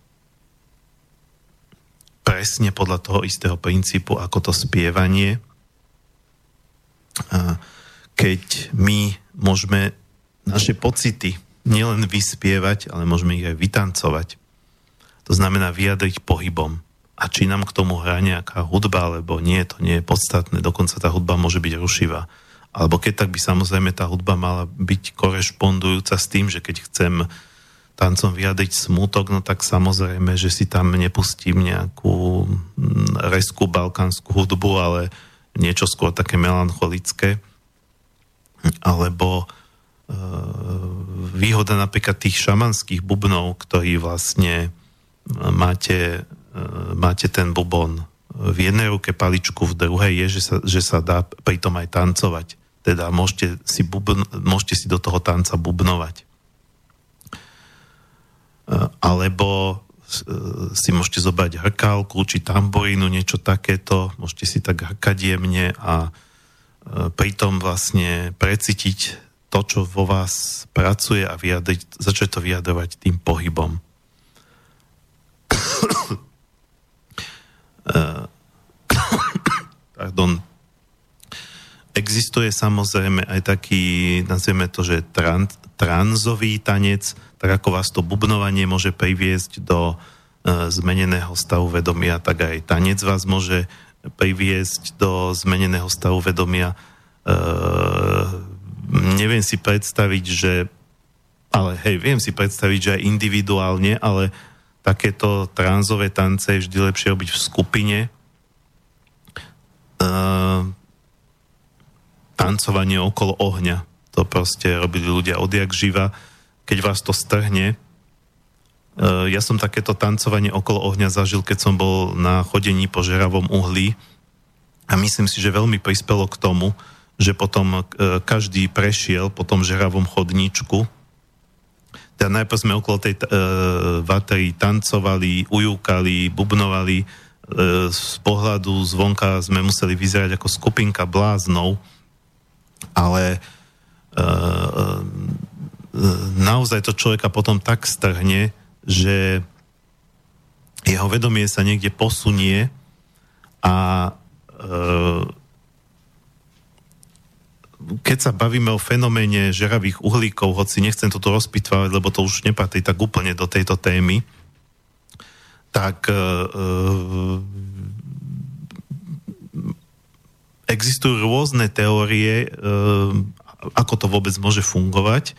presne podľa toho istého princípu ako to spievanie. A keď my môžeme naše pocity nielen vyspievať, ale môžeme ich aj vytancovať. To znamená vyjadriť pohybom. A či nám k tomu hrá nejaká hudba, alebo nie, to nie je podstatné. Dokonca tá hudba môže byť rušivá. Alebo keď tak by samozrejme tá hudba mala byť korešpondujúca s tým, že keď chcem tancom vyjadriť smútok, no tak samozrejme, že si tam nepustím nejakú mm, reskú balkánsku hudbu, ale niečo skôr také melancholické. Alebo e, výhoda napríklad tých šamanských bubnov, ktorí vlastne máte, e, máte ten bubon v jednej ruke paličku, v druhej je, že sa, že sa dá pritom aj tancovať. Teda môžete si, bubn, môžete si do toho tanca bubnovať. E, alebo e, si môžete zobrať hrkálku či tamborínu, niečo takéto, môžete si tak hrkať jemne a pritom vlastne precítiť to, čo vo vás pracuje a vyjadriť, začať to vyjadrovať tým pohybom. Pardon. Existuje samozrejme aj taký, nazvieme to, že tran, tranzový tanec, tak ako vás to bubnovanie môže priviesť do e, zmeneného stavu vedomia, tak aj tanec vás môže priviesť do zmeneného stavu vedomia. E, neviem si predstaviť, že ale hej, viem si predstaviť, že aj individuálne, ale takéto tranzové tance je vždy lepšie robiť v skupine. Uh, tancovanie okolo ohňa. To proste robili ľudia odjak živa. Keď vás to strhne, uh, ja som takéto tancovanie okolo ohňa zažil, keď som bol na chodení po žeravom uhlí a myslím si, že veľmi prispelo k tomu, že potom uh, každý prešiel po tom žeravom chodníčku teda najprv sme okolo tej uh, vatry tancovali, ujúkali, bubnovali. Uh, z pohľadu zvonka sme museli vyzerať ako skupinka bláznov, ale uh, naozaj to človeka potom tak strhne, že jeho vedomie sa niekde posunie a uh, keď sa bavíme o fenoméne žeravých uhlíkov, hoci nechcem toto rozpitvávať, lebo to už nepatrí tak úplne do tejto témy, tak uh, existujú rôzne teórie, uh, ako to vôbec môže fungovať,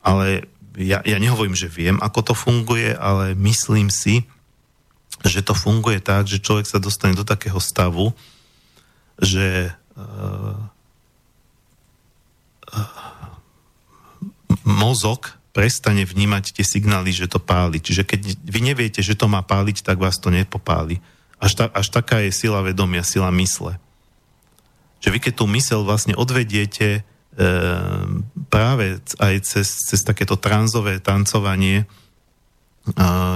ale ja, ja nehovorím, že viem, ako to funguje, ale myslím si, že to funguje tak, že človek sa dostane do takého stavu, že uh, mozog prestane vnímať tie signály, že to páli. Čiže keď vy neviete, že to má páliť, tak vás to nepopáli. Až, ta, až taká je sila vedomia, sila mysle. Že vy keď tú mysel vlastne odvediete e, práve aj cez, cez takéto tranzové tancovanie e,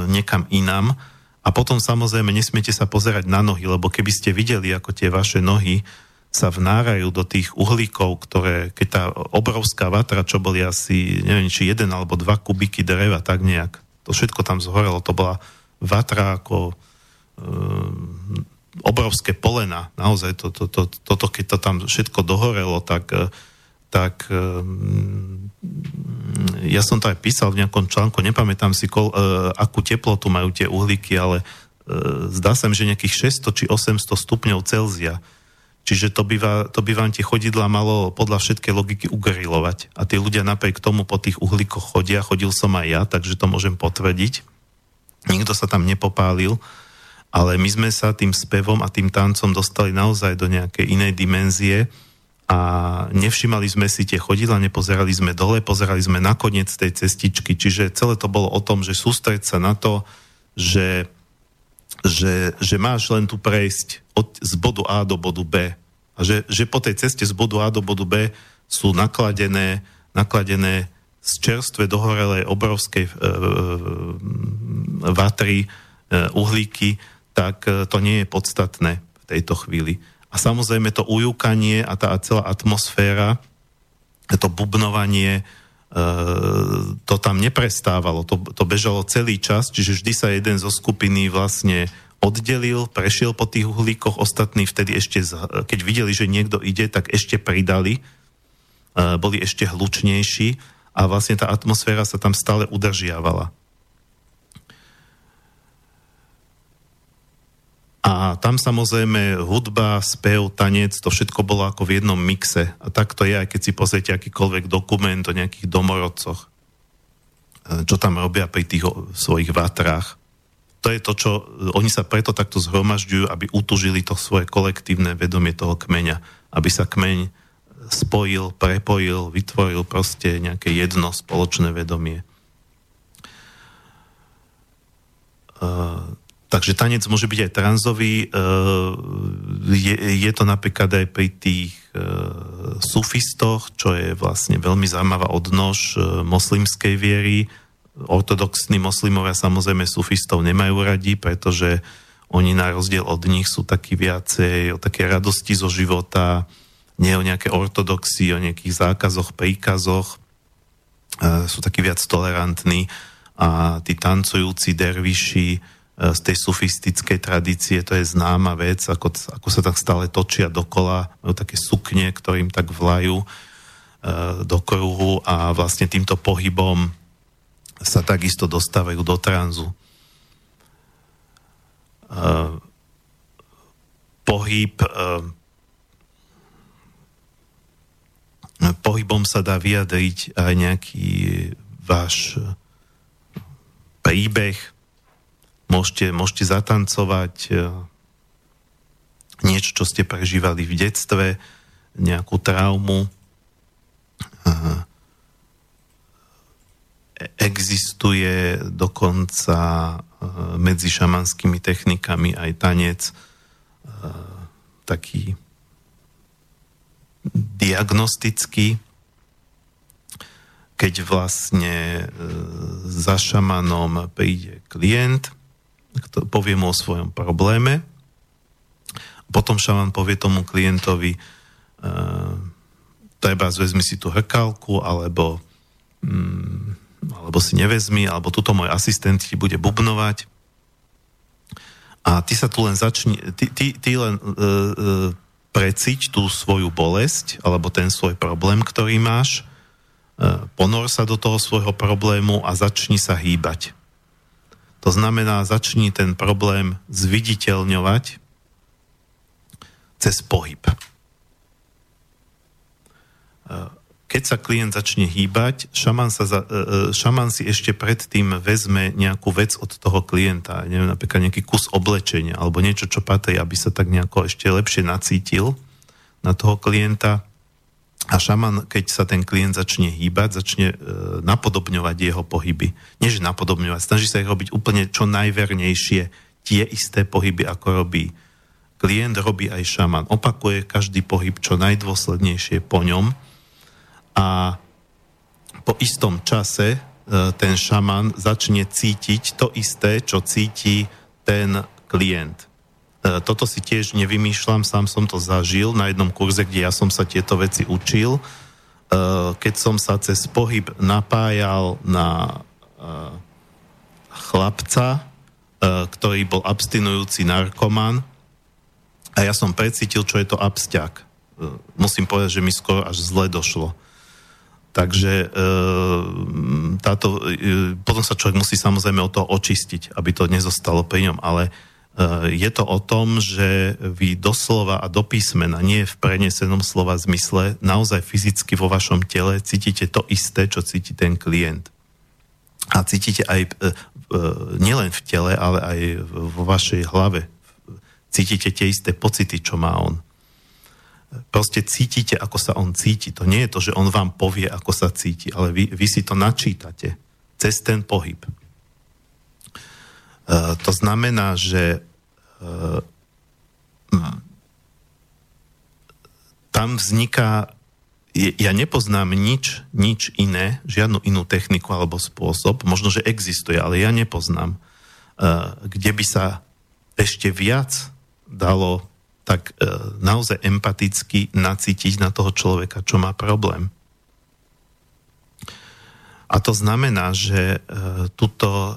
niekam inám a potom samozrejme nesmiete sa pozerať na nohy, lebo keby ste videli, ako tie vaše nohy sa vnárajú do tých uhlíkov, ktoré, keď tá obrovská vatra, čo boli asi, neviem, či jeden alebo dva kubiky dreva, tak nejak, to všetko tam zhorelo, to bola vatra ako um, obrovské polena, naozaj to, to, to, toto, keď to tam všetko dohorelo, tak, tak um, ja som to aj písal v nejakom článku, nepamätám si, kol, uh, akú teplotu majú tie uhlíky, ale uh, zdá sa mi, že nejakých 600 či 800 stupňov Celzia Čiže to by, to by vám tie chodidla malo podľa všetkej logiky ugrilovať. A tí ľudia napriek tomu po tých uhlíkoch chodia, chodil som aj ja, takže to môžem potvrdiť. Nikto sa tam nepopálil, ale my sme sa tým spevom a tým tancom dostali naozaj do nejakej inej dimenzie a nevšimali sme si tie chodidla, nepozerali sme dole, pozerali sme na koniec tej cestičky, čiže celé to bolo o tom, že sústreť sa na to, že že, že máš len tu prejsť od, z bodu A do bodu B. A že, že po tej ceste z bodu A do bodu B sú nakladené, nakladené z čerstve dohorelej obrovskej e, e, vatry, e, uhlíky, tak e, to nie je podstatné v tejto chvíli. A samozrejme to ujúkanie a tá celá atmosféra, to bubnovanie, to tam neprestávalo, to, to bežalo celý čas, čiže vždy sa jeden zo skupiny vlastne oddelil, prešiel po tých uhlíkoch, ostatní vtedy ešte, keď videli, že niekto ide, tak ešte pridali, boli ešte hlučnejší a vlastne tá atmosféra sa tam stále udržiavala. A tam samozrejme hudba, spev, tanec, to všetko bolo ako v jednom mixe. A tak to je, aj keď si pozriete akýkoľvek dokument o nejakých domorodcoch, e, čo tam robia pri tých svojich vatrách. To je to, čo oni sa preto takto zhromažďujú, aby utužili to svoje kolektívne vedomie toho kmeňa. Aby sa kmeň spojil, prepojil, vytvoril proste nejaké jedno spoločné vedomie. Uh, Takže tanec môže byť aj tranzový. E, je, je to napríklad aj pri tých e, sufistoch, čo je vlastne veľmi zaujímavá odnož e, moslimskej viery. Ortodoxní moslimovia samozrejme sufistov nemajú radi, pretože oni na rozdiel od nich sú takí viacej o také radosti zo života, nie o nejaké ortodoxy, o nejakých zákazoch, príkazoch. Sú takí viac tolerantní a tí tancujúci derviši z tej sufistickej tradície, to je známa vec, ako, ako sa tak stále točia dokola, majú také sukne, ktorým tak vlajú e, do kruhu a vlastne týmto pohybom sa takisto dostávajú do tranzu. E, pohyb e, pohybom sa dá vyjadriť aj nejaký váš príbeh, Môžete, môžete zatancovať e, niečo, čo ste prežívali v detstve, nejakú traumu. E, existuje dokonca e, medzi šamanskými technikami aj tanec taký diagnostický, keď vlastne za šamanom príde klient povie mu o svojom probléme. Potom šaman povie tomu klientovi, uh, treba zvezmi si tú hrkalku, alebo, um, alebo si nevezmi, alebo tuto môj asistent ti bude bubnovať. A ty sa tu len začni, ty, ty, ty len uh, uh, preciť tú svoju bolesť, alebo ten svoj problém, ktorý máš, uh, ponor sa do toho svojho problému a začni sa hýbať. To znamená, začni ten problém zviditeľňovať cez pohyb. E, keď sa klient začne hýbať, šaman, sa za, e, e, šaman si ešte predtým vezme nejakú vec od toho klienta, neviem, napríklad nejaký kus oblečenia alebo niečo, čo patrí, aby sa tak nejako ešte lepšie nacítil na toho klienta. A šaman, keď sa ten klient začne hýbať, začne e, napodobňovať jeho pohyby. Nie, že napodobňovať, snaží sa ich robiť úplne čo najvernejšie, tie isté pohyby, ako robí klient, robí aj šaman. Opakuje každý pohyb čo najdôslednejšie po ňom a po istom čase e, ten šaman začne cítiť to isté, čo cíti ten klient. E, toto si tiež nevymýšľam, sám som to zažil na jednom kurze, kde ja som sa tieto veci učil. E, keď som sa cez pohyb napájal na chlapca, ktorý bol abstinujúci narkoman a ja som precítil, čo je to absťak. Musím povedať, že mi skoro až zle došlo Takže e, táto, e, potom sa človek musí samozrejme o to očistiť, aby to nezostalo pri ňom, ale e, je to o tom, že vy doslova a do písmena, nie v prenesenom slova zmysle, naozaj fyzicky vo vašom tele cítite to isté, čo cíti ten klient. A cítite aj nielen v tele, ale aj vo vašej hlave. Cítite tie isté pocity, čo má on proste cítite, ako sa on cíti. To nie je to, že on vám povie, ako sa cíti, ale vy, vy si to načítate cez ten pohyb. Uh, to znamená, že uh, tam vzniká ja nepoznám nič, nič iné, žiadnu inú techniku alebo spôsob, možno, že existuje, ale ja nepoznám, uh, kde by sa ešte viac dalo tak naozaj empaticky nacítiť na toho človeka, čo má problém. A to znamená, že e, tuto e,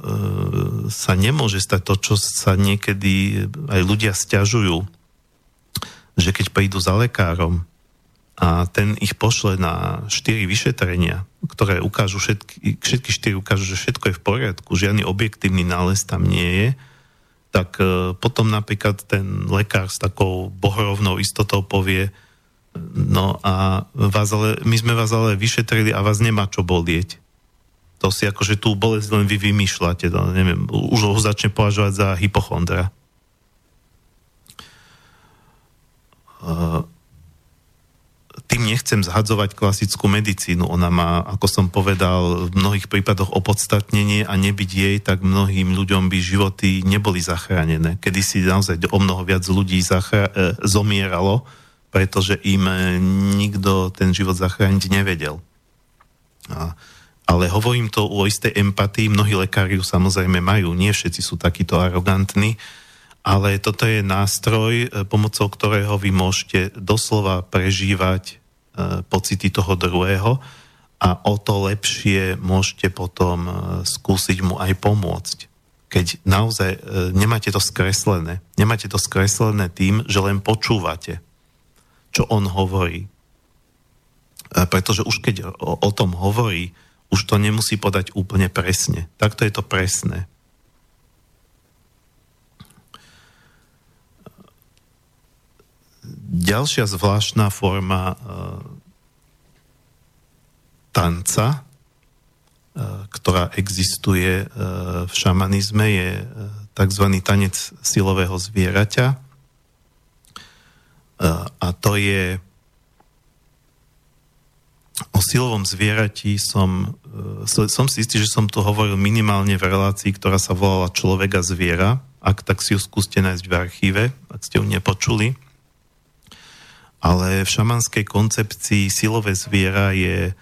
sa nemôže stať to, čo sa niekedy aj ľudia stiažujú, že keď prídu za lekárom a ten ich pošle na štyri vyšetrenia, ktoré ukážu všetky, všetky štyri ukážu, že všetko je v poriadku, žiadny objektívny nález tam nie je, tak e, potom napríklad ten lekár s takou bohorovnou istotou povie, no a vás ale, my sme vás ale vyšetrili a vás nemá čo bolieť. To si akože tú bolesť len vy vymýšľate, to, neviem, už ho začne považovať za hypochondra. Uh, tým nechcem zhadzovať klasickú medicínu. Ona má, ako som povedal, v mnohých prípadoch opodstatnenie a nebyť jej, tak mnohým ľuďom by životy neboli zachránené. Kedy si naozaj o mnoho viac ľudí zachra- e, zomieralo, pretože im e, nikto ten život zachrániť nevedel. A, ale hovorím to o istej empatii, mnohí lekári ju samozrejme majú, nie všetci sú takíto arogantní, ale toto je nástroj, e, pomocou ktorého vy môžete doslova prežívať E, pocity toho druhého. A o to lepšie môžete potom e, skúsiť mu aj pomôcť. Keď naozaj nemáte to skreslené, nemáte to skreslené tým, že len počúvate, čo on hovorí. Pretože už keď o, o tom hovorí, už to nemusí podať úplne presne. Takto je to presné. Ďalšia zvláštna forma e, tanca, e, ktorá existuje e, v šamanizme, je tzv. tanec silového zvieraťa. A to je o silovom zvierati som, som si istý, že som tu hovoril minimálne v relácii, ktorá sa volala Človek a zviera. Ak tak si ju skúste nájsť v archíve, ak ste ju nepočuli ale v šamanskej koncepcii silové zviera je e,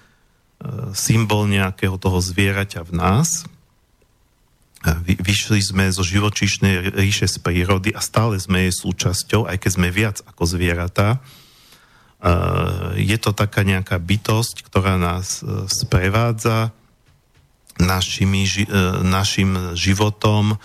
symbol nejakého toho zvieraťa v nás. Vy, vyšli sme zo živočíšnej ríše z prírody a stále sme jej súčasťou, aj keď sme viac ako zvieratá. E, je to taká nejaká bytosť, ktorá nás e, sprevádza našimi, našim životom,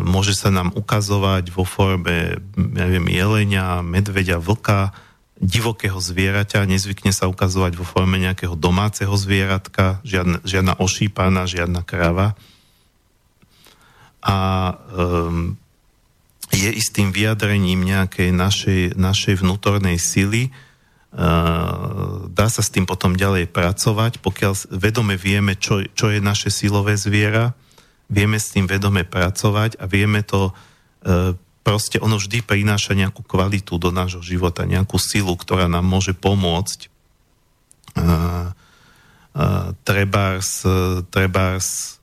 môže sa nám ukazovať vo forme, ja neviem, jelenia, medveďa, vlka, divokého zvieraťa, nezvykne sa ukazovať vo forme nejakého domáceho zvieratka, žiadna, žiadna ošípaná, žiadna kráva. a um, je istým vyjadrením nejakej našej, našej vnútornej sily. Uh, dá sa s tým potom ďalej pracovať, pokiaľ vedome vieme, čo, čo je naše silové zviera, vieme s tým vedome pracovať a vieme to uh, proste ono vždy prináša nejakú kvalitu do nášho života, nejakú silu, ktorá nám môže pomôcť. Uh, uh, trebárs, trebárs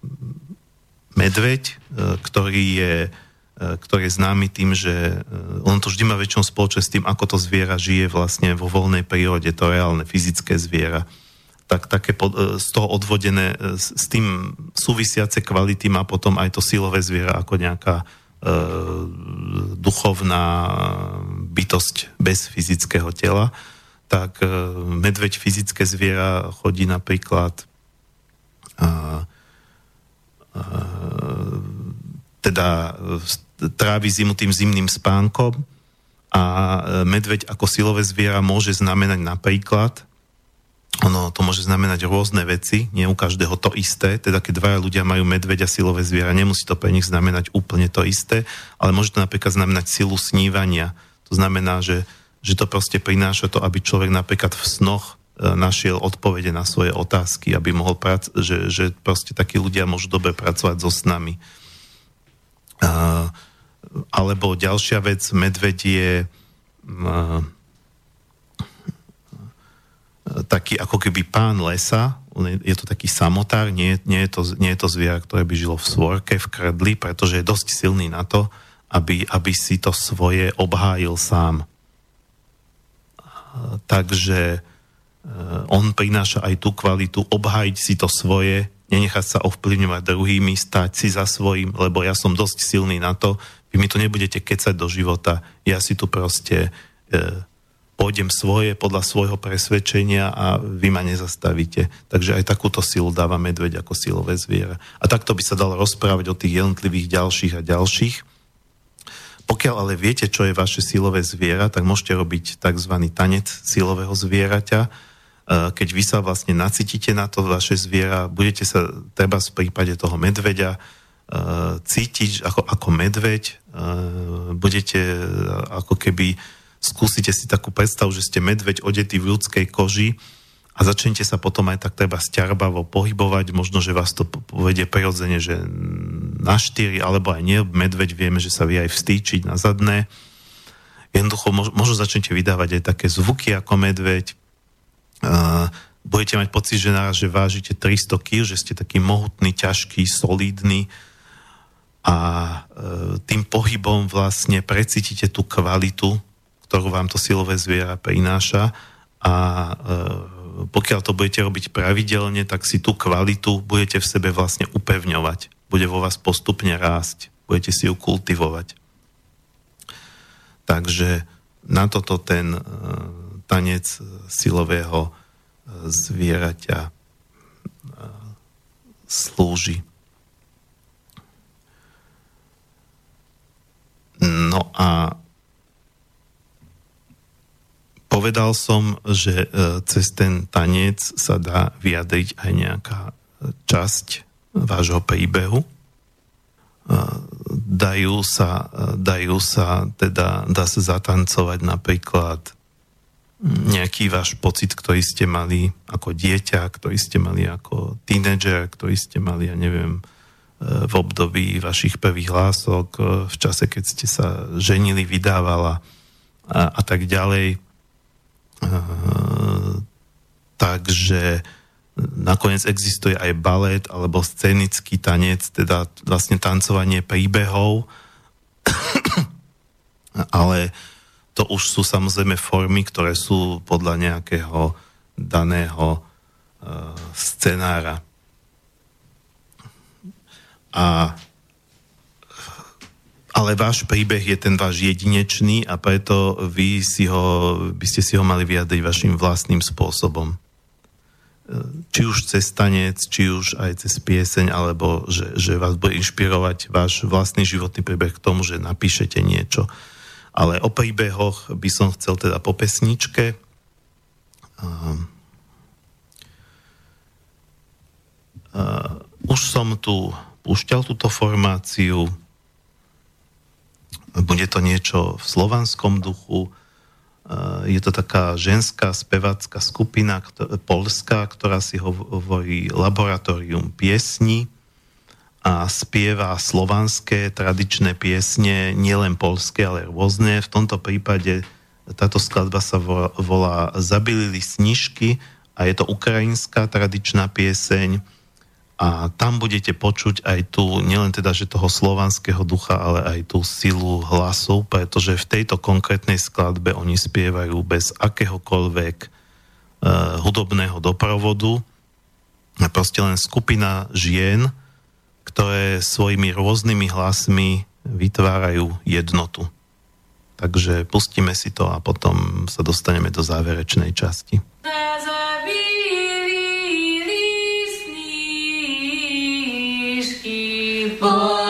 medveď, ktorý je E, ktorý je známy tým, že e, on to vždy má väčšom spoločne s tým, ako to zviera žije vlastne vo voľnej prírode, to reálne fyzické zviera. Tak také pod, e, z toho odvodené, s tým súvisiace kvality má potom aj to silové zviera ako nejaká e, duchovná bytosť bez fyzického tela. Tak e, medveď fyzické zviera chodí napríklad e, e, teda trávi zimu tým zimným spánkom a e, medveď ako silové zviera môže znamenať napríklad, ono to môže znamenať rôzne veci, nie u každého to isté, teda keď dvaja ľudia majú medveď a silové zviera, nemusí to pre nich znamenať úplne to isté, ale môže to napríklad znamenať silu snívania. To znamená, že, že to proste prináša to, aby človek napríklad v snoch e, našiel odpovede na svoje otázky, aby mohol prac- že, že proste takí ľudia môžu dobre pracovať so snami. Uh, alebo ďalšia vec, medveď je uh, taký ako keby pán lesa, je to taký samotár, nie, nie, je to, nie je to zviera, ktoré by žilo v svorke, v krdli, pretože je dosť silný na to, aby, aby si to svoje obhájil sám. Takže on prináša aj tú kvalitu obhájiť si to svoje, nenechať sa ovplyvňovať druhými, stať si za svojím, lebo ja som dosť silný na to, vy mi tu nebudete kecať do života, ja si tu proste e, pôjdem svoje podľa svojho presvedčenia a vy ma nezastavíte. Takže aj takúto silu dáva medveď ako silové zviera. A takto by sa dalo rozprávať o tých jednotlivých ďalších a ďalších. Pokiaľ ale viete, čo je vaše silové zviera, tak môžete robiť tzv. tanec silového zvieraťa, e, keď vy sa vlastne nacítite na to vaše zviera, budete sa treba v prípade toho medveďa cítiť ako, ako medveď, eh, budete eh, ako keby skúsite si takú predstavu, že ste medveď odetý v ľudskej koži a začnete sa potom aj tak treba sťarbavo pohybovať, možno, že vás to povedie prirodzene, že na štyri, alebo aj nie, medveď vieme, že sa vie aj vstýčiť na zadné. Jednoducho možno začnete vydávať aj také zvuky ako medveď. budete mať pocit, že naraz, že vážite 300 kg, že ste taký mohutný, ťažký, solidný, a e, tým pohybom vlastne precítite tú kvalitu, ktorú vám to silové zviera prináša a e, pokiaľ to budete robiť pravidelne, tak si tú kvalitu budete v sebe vlastne upevňovať. Bude vo vás postupne rásť. Budete si ju kultivovať. Takže na toto ten e, tanec silového zvieraťa slúži. No a povedal som, že e, cez ten tanec sa dá vyjadriť aj nejaká časť vášho príbehu. E, dajú sa, dajú sa teda, dá sa zatancovať napríklad nejaký váš pocit, ktorý ste mali ako dieťa, ktorý ste mali ako tínedžer, ktorý ste mali, ja neviem, v období vašich prvých hlások, e, v čase, keď ste sa ženili, vydávala a, a tak ďalej. E, takže nakoniec existuje aj balet alebo scenický tanec, teda vlastne tancovanie príbehov, ale to už sú samozrejme formy, ktoré sú podľa nejakého daného e, scenára a ale váš príbeh je ten váš jedinečný a preto vy si ho, by ste si ho mali vyjadriť vašim vlastným spôsobom. Či už cez tanec, či už aj cez pieseň, alebo že, že vás bude inšpirovať váš vlastný životný príbeh k tomu, že napíšete niečo. Ale o príbehoch by som chcel teda po pesničke. Uh, už som tu púšťal túto formáciu. Bude to niečo v slovanskom duchu. Je to taká ženská spevácka skupina ktorá, polská, ktorá si hovorí Laboratórium piesni a spieva slovanské tradičné piesne, nielen polské, ale rôzne. V tomto prípade táto skladba sa volá Zabilili snižky a je to ukrajinská tradičná pieseň a tam budete počuť aj tu, nielen teda, že toho slovanského ducha, ale aj tú silu hlasu, pretože v tejto konkrétnej skladbe oni spievajú bez akéhokoľvek uh, hudobného doprovodu. Proste len skupina žien, ktoré svojimi rôznymi hlasmi vytvárajú jednotu. Takže pustíme si to a potom sa dostaneme do záverečnej časti. Počúvate for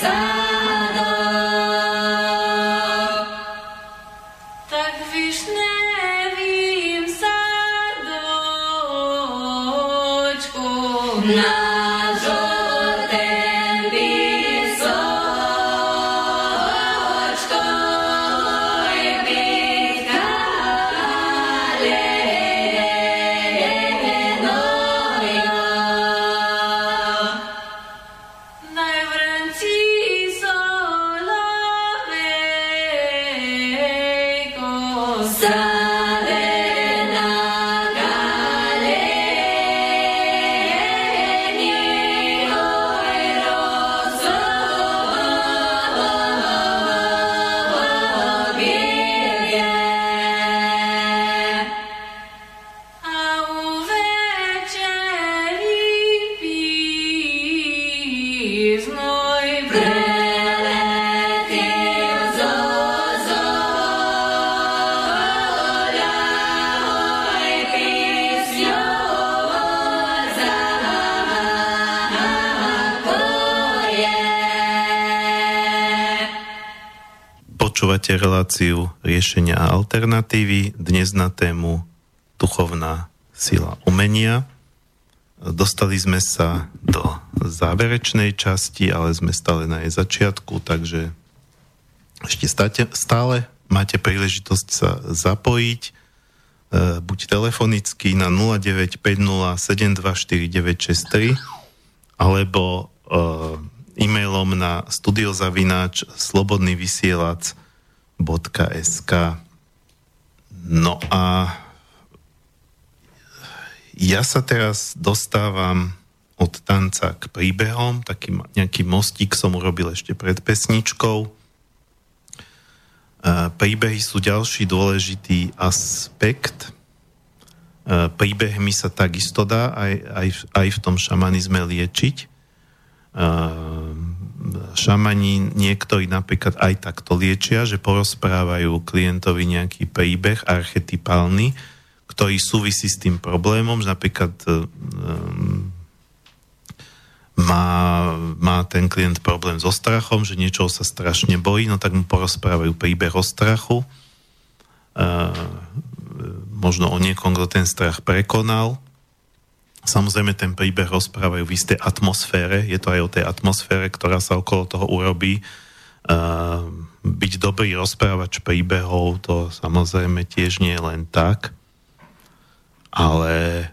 sun. Reláciu riešenia a alternatívy dnes na tému duchovná sila umenia. Dostali sme sa do záverečnej časti, ale sme stále na jej začiatku, takže ešte státe, stále máte príležitosť sa zapojiť e, buď telefonicky na 0950 alebo e, e-mailom na studiozavináč slobodnyvysielac.sk No a ja sa teraz dostávam od tanca k príbehom, taký nejaký mostík som urobil ešte pred pesničkou. Príbehy sú ďalší dôležitý aspekt. Príbehmi sa takisto dá aj, aj, aj v tom šamanizme liečiť šamani niektorí napríklad aj takto liečia, že porozprávajú klientovi nejaký príbeh archetypálny, ktorý súvisí s tým problémom, že napríklad um, má, má ten klient problém so strachom, že niečo sa strašne bojí, no tak mu porozprávajú príbeh o strachu. Uh, možno o niekom, kto ten strach prekonal Samozrejme, ten príbeh rozprávajú v istej atmosfére. Je to aj o tej atmosfére, ktorá sa okolo toho urobí. Uh, byť dobrý rozprávač príbehov, to samozrejme tiež nie je len tak. Ale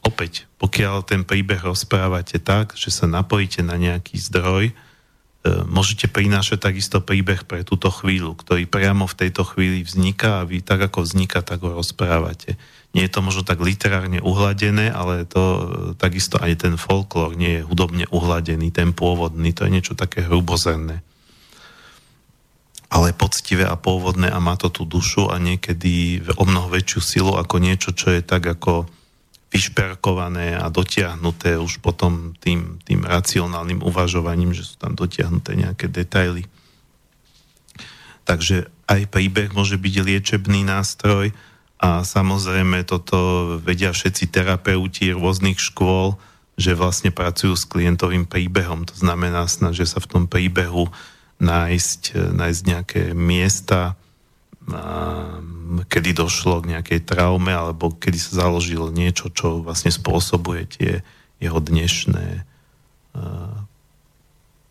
opäť, pokiaľ ten príbeh rozprávate tak, že sa napojíte na nejaký zdroj, uh, môžete prinášať takisto príbeh pre túto chvíľu, ktorý priamo v tejto chvíli vzniká a vy tak, ako vzniká, tak ho rozprávate. Nie je to možno tak literárne uhladené, ale to takisto aj ten folklór nie je hudobne uhladený, ten pôvodný, to je niečo také hrubozemné. Ale poctivé a pôvodné a má to tú dušu a niekedy o mnoho väčšiu silu ako niečo, čo je tak ako vyšperkované a dotiahnuté už potom tým, tým racionálnym uvažovaním, že sú tam dotiahnuté nejaké detaily. Takže aj príbeh môže byť liečebný nástroj, a samozrejme toto vedia všetci terapeuti rôznych škôl, že vlastne pracujú s klientovým príbehom. To znamená, snažia sa v tom príbehu nájsť, nájsť nejaké miesta, kedy došlo k nejakej traume alebo kedy sa založilo niečo, čo vlastne spôsobuje tie jeho dnešné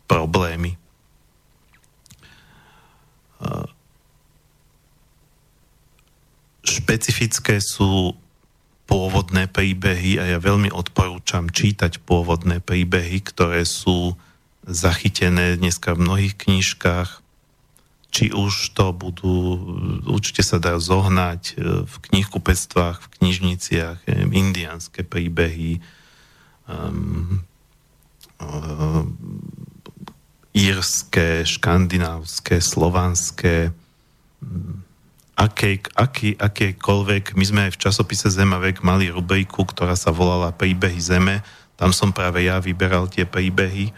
problémy. Špecifické sú pôvodné príbehy a ja veľmi odporúčam čítať pôvodné príbehy, ktoré sú zachytené dneska v mnohých knižkách. Či už to budú, určite sa dá zohnať e, v knihkupectvách, v knižniciach, indianské príbehy, um, um, írske, škandinávské, slovanské, um, akej, aký, akékoľvek, my sme aj v časopise Zemavek mali rubriku, ktorá sa volala Príbehy Zeme, tam som práve ja vyberal tie príbehy,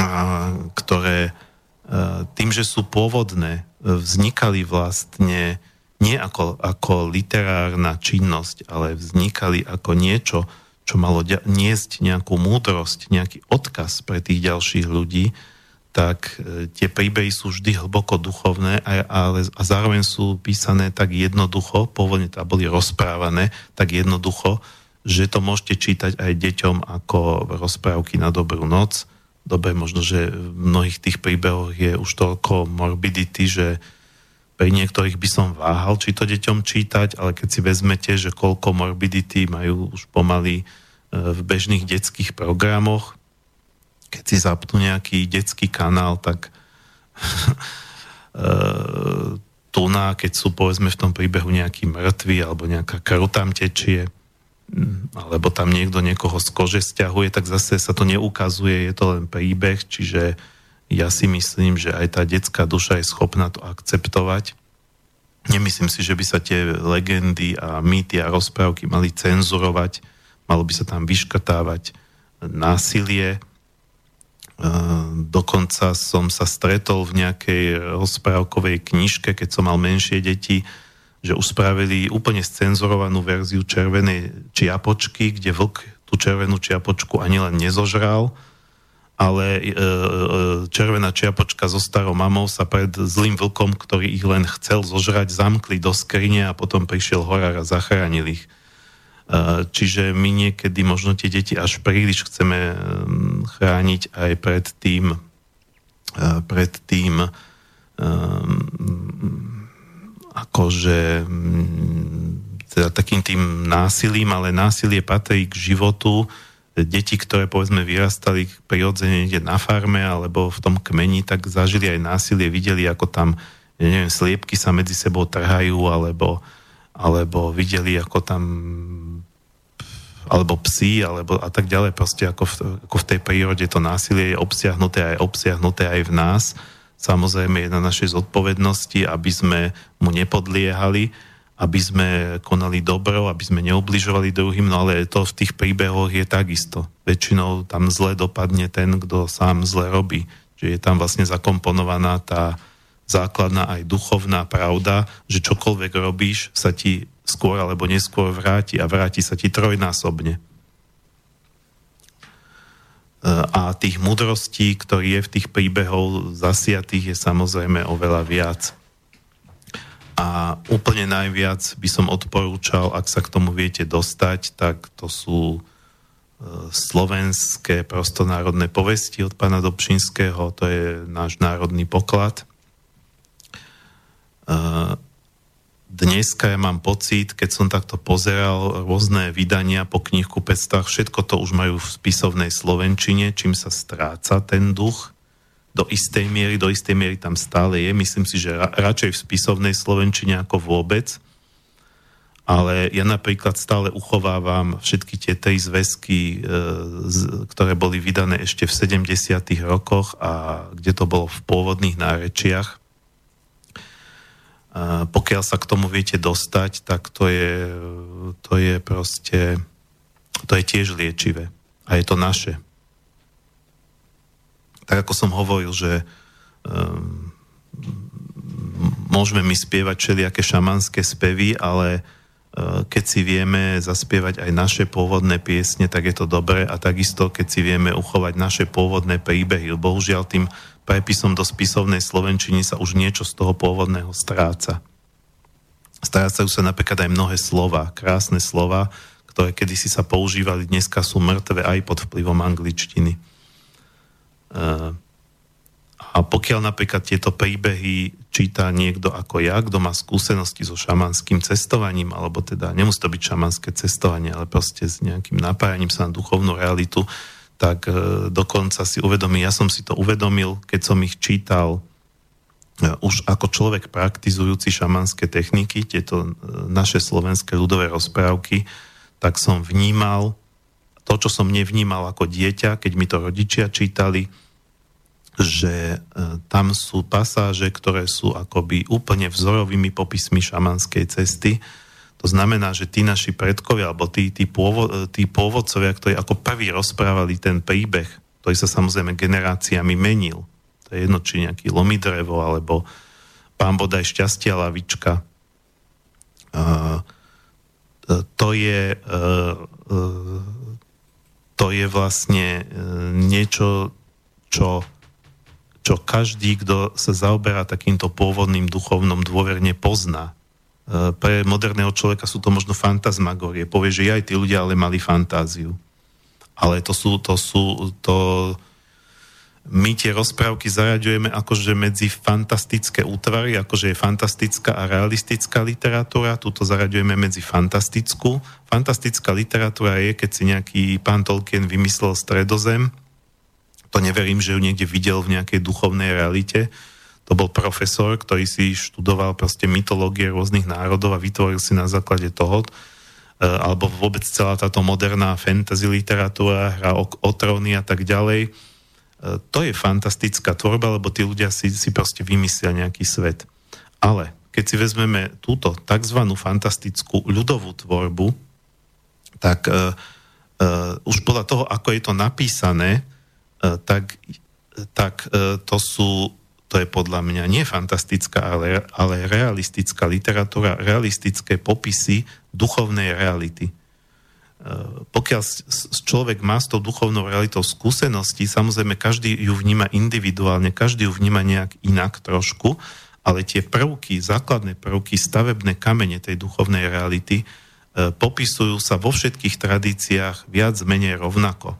a, ktoré a, tým, že sú pôvodné, vznikali vlastne nie ako, ako literárna činnosť, ale vznikali ako niečo, čo malo niesť nejakú múdrosť, nejaký odkaz pre tých ďalších ľudí, tak e, tie príbehy sú vždy hlboko duchovné, a, ale, a zároveň sú písané tak jednoducho, pôvodne to boli rozprávané tak jednoducho, že to môžete čítať aj deťom ako rozprávky na dobrú noc. Dobre, možno, že v mnohých tých príbehoch je už toľko morbidity, že pri niektorých by som váhal, či to deťom čítať, ale keď si vezmete, že koľko morbidity majú už pomaly e, v bežných detských programoch, keď si zapnú nejaký detský kanál, tak e, tu na, keď sú povedzme v tom príbehu nejaký mŕtvy alebo nejaká krv tam tečie, alebo tam niekto niekoho z kože stiahuje, tak zase sa to neukazuje, je to len príbeh, čiže ja si myslím, že aj tá detská duša je schopná to akceptovať. Nemyslím si, že by sa tie legendy a mýty a rozprávky mali cenzurovať, malo by sa tam vyškatávať násilie, Dokonca som sa stretol v nejakej rozprávkovej knižke, keď som mal menšie deti, že už spravili úplne scenzurovanú verziu červenej čiapočky, kde vlk tú červenú čiapočku ani len nezožral ale e, e, červená čiapočka so starou mamou sa pred zlým vlkom, ktorý ich len chcel zožrať, zamkli do skrine a potom prišiel horár a zachránil ich. E, čiže my niekedy možno tie deti až príliš chceme chrániť aj pred tým, pred tým akože teda takým tým násilím, ale násilie patrí k životu, deti, ktoré povedzme vyrastali prirodzene niekde na farme alebo v tom kmeni, tak zažili aj násilie, videli, ako tam, ja neviem, sliepky sa medzi sebou trhajú, alebo, alebo videli, ako tam alebo psi, alebo a tak ďalej, proste ako v, ako v tej prírode to násilie je obsiahnuté aj obsiahnuté aj v nás. Samozrejme je na našej zodpovednosti, aby sme mu nepodliehali, aby sme konali dobro, aby sme neubližovali druhým, no ale to v tých príbehoch je takisto. Väčšinou tam zle dopadne ten, kto sám zle robí. Čiže je tam vlastne zakomponovaná tá základná aj duchovná pravda, že čokoľvek robíš, sa ti skôr alebo neskôr vráti a vráti sa ti trojnásobne. A tých mudrostí, ktorý je v tých príbehov zasiatých, je samozrejme oveľa viac. A úplne najviac by som odporúčal, ak sa k tomu viete dostať, tak to sú e, slovenské prostonárodné povesti od pána Dobšinského, to je náš národný poklad. E, dneska ja mám pocit, keď som takto pozeral rôzne vydania po knihkupectvách, všetko to už majú v spisovnej slovenčine, čím sa stráca ten duch do istej miery, do istej miery tam stále je. Myslím si, že ra, radšej v spisovnej slovenčine ako vôbec. Ale ja napríklad stále uchovávam všetky tie tri zväzky, e, z, ktoré boli vydané ešte v 70. rokoch a kde to bolo v pôvodných nárečiach. Pokiaľ sa k tomu viete dostať, tak to je, to je proste, to je tiež liečivé. A je to naše tak ako som hovoril, že um, môžeme my spievať všelijaké šamanské spevy, ale uh, keď si vieme zaspievať aj naše pôvodné piesne, tak je to dobré a takisto, keď si vieme uchovať naše pôvodné príbehy. Bohužiaľ tým prepisom do spisovnej slovenčiny sa už niečo z toho pôvodného stráca. Strácajú sa napríklad aj mnohé slova, krásne slova, ktoré kedysi sa používali, dneska sú mŕtve aj pod vplyvom angličtiny. A pokiaľ napríklad tieto príbehy číta niekto ako ja, kto má skúsenosti so šamanským cestovaním, alebo teda nemusí to byť šamanské cestovanie, ale proste s nejakým napájaním sa na duchovnú realitu, tak e, dokonca si uvedomí, ja som si to uvedomil, keď som ich čítal e, už ako človek praktizujúci šamanské techniky, tieto e, naše slovenské ľudové rozprávky, tak som vnímal to, čo som nevnímal ako dieťa, keď mi to rodičia čítali, že tam sú pasáže, ktoré sú akoby úplne vzorovými popismi šamanskej cesty. To znamená, že tí naši predkovia, alebo tí, tí, pôvod, e, tí pôvodcovia, ktorí ako prví rozprávali ten príbeh, ktorý sa samozrejme generáciami menil, to je jedno, či nejaký lomidrevo, alebo pán bodaj šťastia lavička, uh, to je uh, to je vlastne niečo, čo čo každý, kto sa zaoberá takýmto pôvodným duchovnom dôverne pozná. E, pre moderného človeka sú to možno fantasmagorie. Povie, že aj tí ľudia ale mali fantáziu. Ale to sú, to sú, to... My tie rozprávky zaraďujeme akože medzi fantastické útvary, akože je fantastická a realistická literatúra, tuto zaraďujeme medzi fantastickú. Fantastická literatúra je, keď si nejaký pán Tolkien vymyslel stredozem, to neverím, že ju niekde videl v nejakej duchovnej realite. To bol profesor, ktorý si študoval proste mytológie rôznych národov a vytvoril si na základe toho, e, alebo vôbec celá táto moderná fantasy literatúra, hra o, o tróny a tak ďalej. E, to je fantastická tvorba, lebo tí ľudia si, si proste vymyslia nejaký svet. Ale keď si vezmeme túto tzv. fantastickú ľudovú tvorbu, tak uh, uh, už podľa toho, ako je to napísané, E, tak, tak e, to sú, to je podľa mňa nie fantastická, ale, ale realistická literatúra, realistické popisy duchovnej reality. pokiaľ človek má s tou duchovnou realitou skúsenosti, samozrejme každý ju vníma individuálne, každý ju vníma nejak inak trošku, ale tie prvky, základné prvky, stavebné kamene tej duchovnej reality e, popisujú sa vo všetkých tradíciách viac menej rovnako.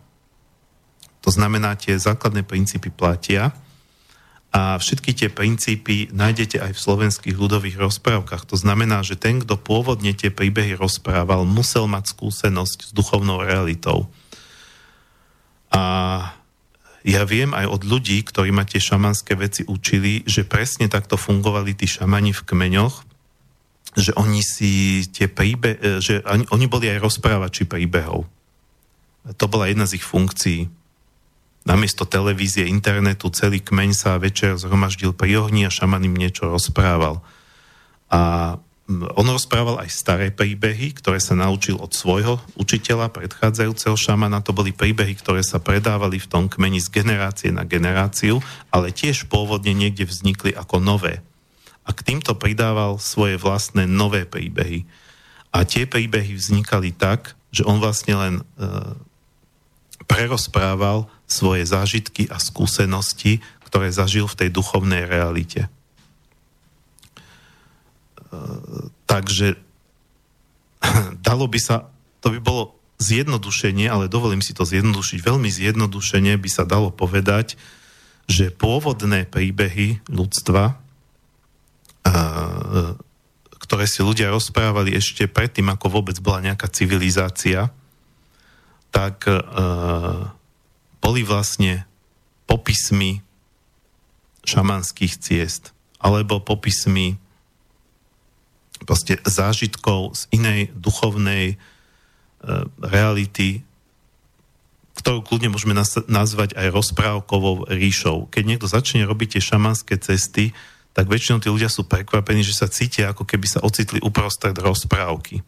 To znamená, tie základné princípy platia a všetky tie princípy nájdete aj v slovenských ľudových rozprávkach. To znamená, že ten, kto pôvodne tie príbehy rozprával, musel mať skúsenosť s duchovnou realitou. A ja viem aj od ľudí, ktorí ma tie šamanské veci učili, že presne takto fungovali tí šamani v kmeňoch, že oni si tie príbe- že oni boli aj rozprávači príbehov. To bola jedna z ich funkcií namiesto televízie, internetu, celý kmeň sa večer zhromaždil pri ohni a šaman im niečo rozprával. A on rozprával aj staré príbehy, ktoré sa naučil od svojho učiteľa, predchádzajúceho šamana. To boli príbehy, ktoré sa predávali v tom kmeni z generácie na generáciu, ale tiež pôvodne niekde vznikli ako nové. A k týmto pridával svoje vlastné nové príbehy. A tie príbehy vznikali tak, že on vlastne len e, prerozprával svoje zážitky a skúsenosti, ktoré zažil v tej duchovnej realite. E, takže dalo by sa, to by bolo zjednodušenie, ale dovolím si to zjednodušiť, veľmi zjednodušenie by sa dalo povedať, že pôvodné príbehy ľudstva, e, ktoré si ľudia rozprávali ešte predtým, ako vôbec bola nejaká civilizácia, tak e, boli vlastne popismi šamanských ciest alebo popismi proste zážitkov z inej duchovnej e, reality, ktorú kľudne môžeme nazvať aj rozprávkovou ríšou. Keď niekto začne robiť tie šamanské cesty, tak väčšinou tí ľudia sú prekvapení, že sa cítia, ako keby sa ocitli uprostred rozprávky.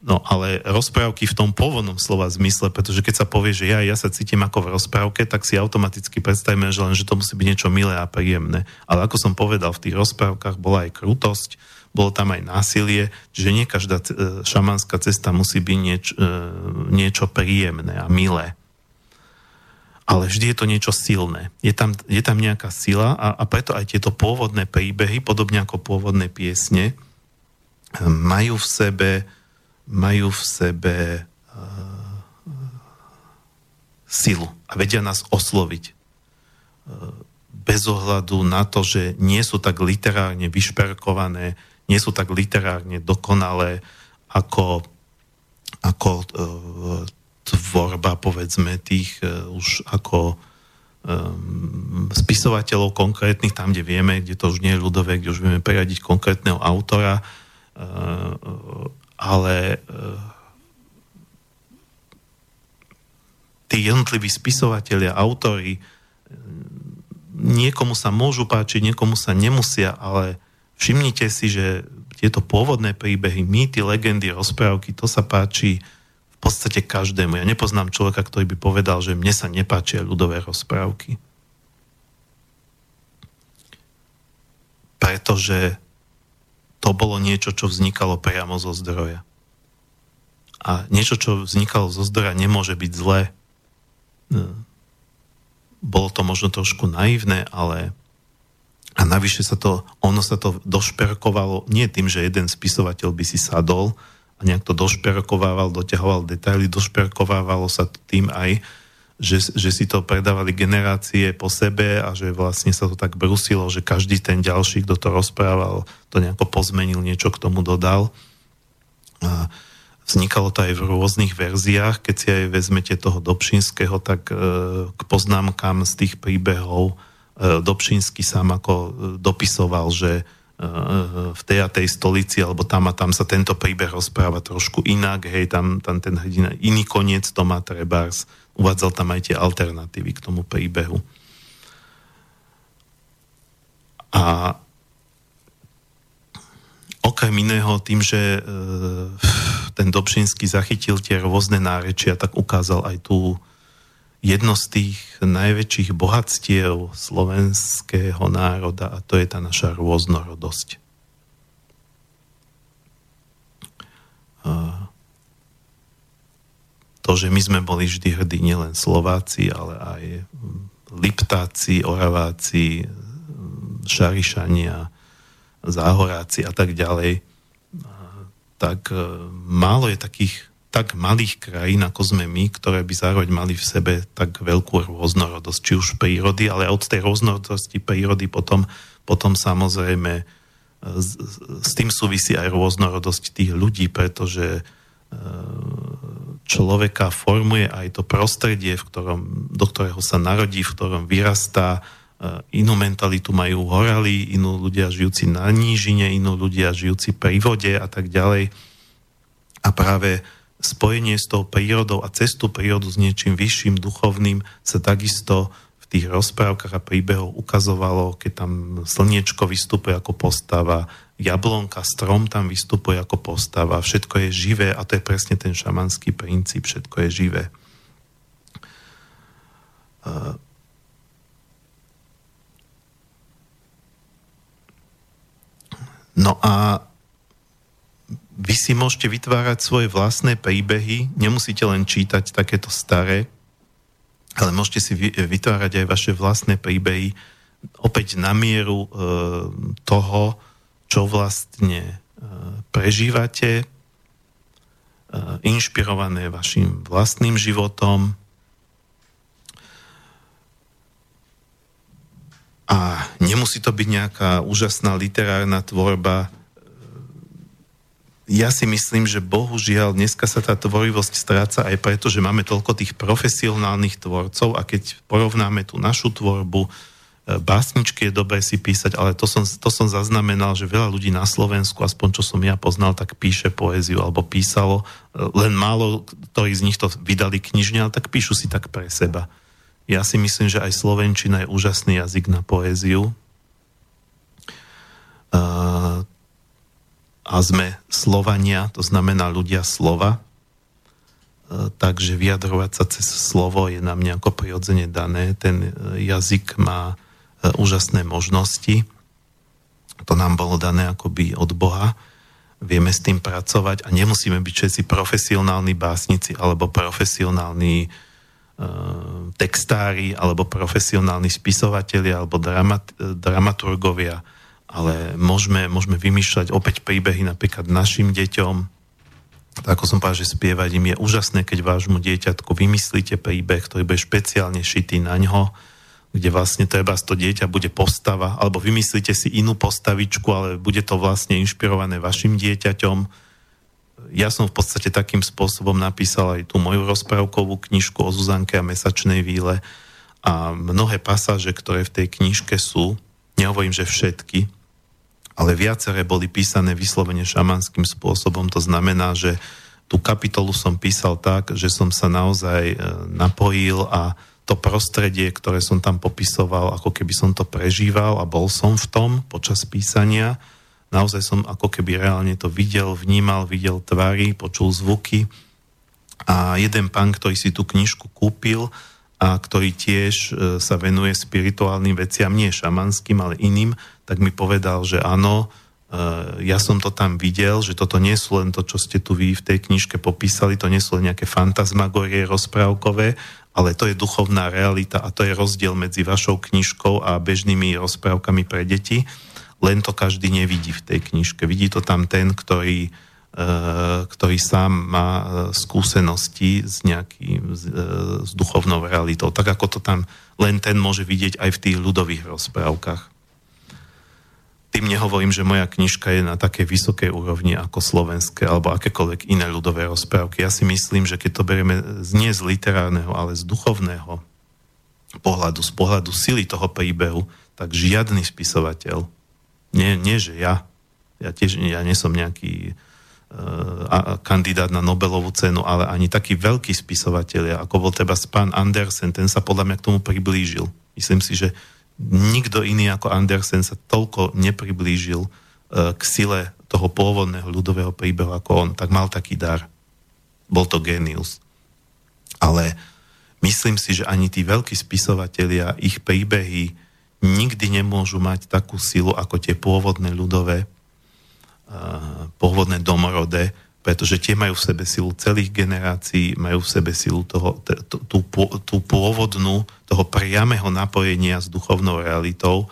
No ale rozprávky v tom pôvodnom slova zmysle, pretože keď sa povie, že ja, ja sa cítim ako v rozprávke, tak si automaticky predstavíme, že len, že to musí byť niečo milé a príjemné. Ale ako som povedal, v tých rozprávkach bola aj krutosť, bolo tam aj násilie, čiže nie každá e, šamanská cesta musí byť nieč, e, niečo príjemné a milé. Ale vždy je to niečo silné. Je tam, je tam nejaká sila a, a preto aj tieto pôvodné príbehy, podobne ako pôvodné piesne, majú v sebe majú v sebe uh, silu a vedia nás osloviť. Uh, bez ohľadu na to, že nie sú tak literárne vyšperkované, nie sú tak literárne dokonalé ako, ako uh, tvorba, povedzme, tých uh, už ako spisovateľov konkrétnych, tam, kde vieme, kde to už nie je ľudové, kde už vieme preradiť konkrétneho autora, ale e, tí jednotliví spisovatelia, autory, e, niekomu sa môžu páčiť, niekomu sa nemusia, ale všimnite si, že tieto pôvodné príbehy, mýty, legendy, rozprávky, to sa páči v podstate každému. Ja nepoznám človeka, ktorý by povedal, že mne sa nepáčia ľudové rozprávky. Pretože to bolo niečo, čo vznikalo priamo zo zdroja. A niečo, čo vznikalo zo zdroja, nemôže byť zlé. Bolo to možno trošku naivné, ale a navyše sa to, ono sa to došperkovalo nie tým, že jeden spisovateľ by si sadol a nejak to došperkovával, doťahoval detaily, došperkovávalo sa tým aj, že, že si to predávali generácie po sebe a že vlastne sa to tak brusilo, že každý ten ďalší, kto to rozprával, to nejako pozmenil, niečo k tomu dodal. A vznikalo to aj v rôznych verziách. Keď si aj vezmete toho Dobšinského, tak e, k poznámkam z tých príbehov e, Dobšinský sám ako e, dopisoval, že v tej a tej stolici, alebo tam a tam sa tento príbeh rozpráva trošku inak, hej, tam, tam ten hrdina iný koniec to má trebárs uvádzal tam aj tie alternatívy k tomu príbehu. A okrem iného tým, že e, ten Dobšinský zachytil tie rôzne nárečia, tak ukázal aj tú jedno z tých najväčších bohatstiev slovenského národa a to je tá naša rôznorodosť. To, že my sme boli vždy hrdí nielen Slováci, ale aj Liptáci, Oraváci, Šarišania, Záhoráci a tak ďalej, tak e, málo je takých tak malých krajín, ako sme my, ktoré by zároveň mali v sebe tak veľkú rôznorodosť, či už prírody, ale od tej rôznorodosti prírody potom, potom samozrejme s, s tým súvisí aj rôznorodosť tých ľudí, pretože e, človeka formuje aj to prostredie, v ktorom, do ktorého sa narodí, v ktorom vyrastá, e, inú mentalitu majú horali, inú ľudia žijúci na nížine, inú ľudia žijúci pri vode a tak ďalej. A práve spojenie s tou prírodou a cestu prírodu s niečím vyšším, duchovným sa takisto v tých rozprávkach a príbehov ukazovalo, keď tam slniečko vystupuje ako postava, jablonka, strom tam vystupuje ako postava, všetko je živé a to je presne ten šamanský princíp, všetko je živé. No a vy si môžete vytvárať svoje vlastné príbehy, nemusíte len čítať takéto staré, ale môžete si vytvárať aj vaše vlastné príbehy opäť na mieru e, toho, čo vlastne e, prežívate, e, inšpirované vašim vlastným životom. A nemusí to byť nejaká úžasná literárna tvorba, ja si myslím, že bohužiaľ dneska sa tá tvorivosť stráca aj preto, že máme toľko tých profesionálnych tvorcov a keď porovnáme tú našu tvorbu, e, básničky je dobré si písať, ale to som, to som zaznamenal, že veľa ľudí na Slovensku, aspoň čo som ja poznal, tak píše poéziu alebo písalo. Len málo, ktorí z nich to vydali knižne, ale tak píšu si tak pre seba. Ja si myslím, že aj Slovenčina je úžasný jazyk na poéziu. A sme Slovania, to znamená ľudia slova, takže vyjadrovať sa cez slovo je nám nejako prirodzene dané. Ten jazyk má úžasné možnosti. To nám bolo dané akoby od Boha. Vieme s tým pracovať a nemusíme byť všetci profesionálni básnici alebo profesionálni textári alebo profesionálni spisovatelia alebo dramat, dramaturgovia ale môžeme, môžeme vymýšľať opäť príbehy napríklad našim deťom. Ako som povedal, že spievať im je úžasné, keď vášmu dieťatku vymyslíte príbeh, ktorý bude špeciálne šitý na ňo, kde vlastne treba to dieťa bude postava, alebo vymyslíte si inú postavičku, ale bude to vlastne inšpirované vašim dieťaťom. Ja som v podstate takým spôsobom napísal aj tú moju rozprávkovú knižku o Zuzanke a mesačnej víle a mnohé pasáže, ktoré v tej knižke sú, nehovorím, že všetky, ale viaceré boli písané vyslovene šamanským spôsobom. To znamená, že tú kapitolu som písal tak, že som sa naozaj e, napojil a to prostredie, ktoré som tam popisoval, ako keby som to prežíval a bol som v tom počas písania. Naozaj som ako keby reálne to videl, vnímal, videl tvary, počul zvuky. A jeden pán, ktorý si tú knižku kúpil a ktorý tiež e, sa venuje spirituálnym veciam, nie šamanským, ale iným, tak mi povedal, že áno, e, ja som to tam videl, že toto nie sú len to, čo ste tu vy v tej knižke popísali, to nie sú len nejaké fantasmagorie rozprávkové, ale to je duchovná realita a to je rozdiel medzi vašou knižkou a bežnými rozprávkami pre deti. Len to každý nevidí v tej knižke. Vidí to tam ten, ktorý, e, ktorý sám má e, skúsenosti s, nejakým, s, s duchovnou realitou. Tak ako to tam len ten môže vidieť aj v tých ľudových rozprávkach tým nehovorím, že moja knižka je na takej vysokej úrovni ako slovenské alebo akékoľvek iné ľudové rozprávky. Ja si myslím, že keď to berieme nie z literárneho, ale z duchovného pohľadu, z pohľadu sily toho príbehu, tak žiadny spisovateľ, nie, nie že ja, ja tiež ja nie som nejaký uh, kandidát na Nobelovú cenu, ale ani taký veľký spisovateľ, ako bol teba pán Andersen, ten sa podľa mňa k tomu priblížil. Myslím si, že nikto iný ako Andersen sa toľko nepriblížil e, k sile toho pôvodného ľudového príbehu ako on, tak mal taký dar. Bol to genius. Ale myslím si, že ani tí veľkí spisovatelia, ich príbehy nikdy nemôžu mať takú silu ako tie pôvodné ľudové, e, pôvodné domorodé, pretože tie majú v sebe silu celých generácií, majú v sebe silu toho, tú, tú pôvodnú, toho priamého napojenia s duchovnou realitou.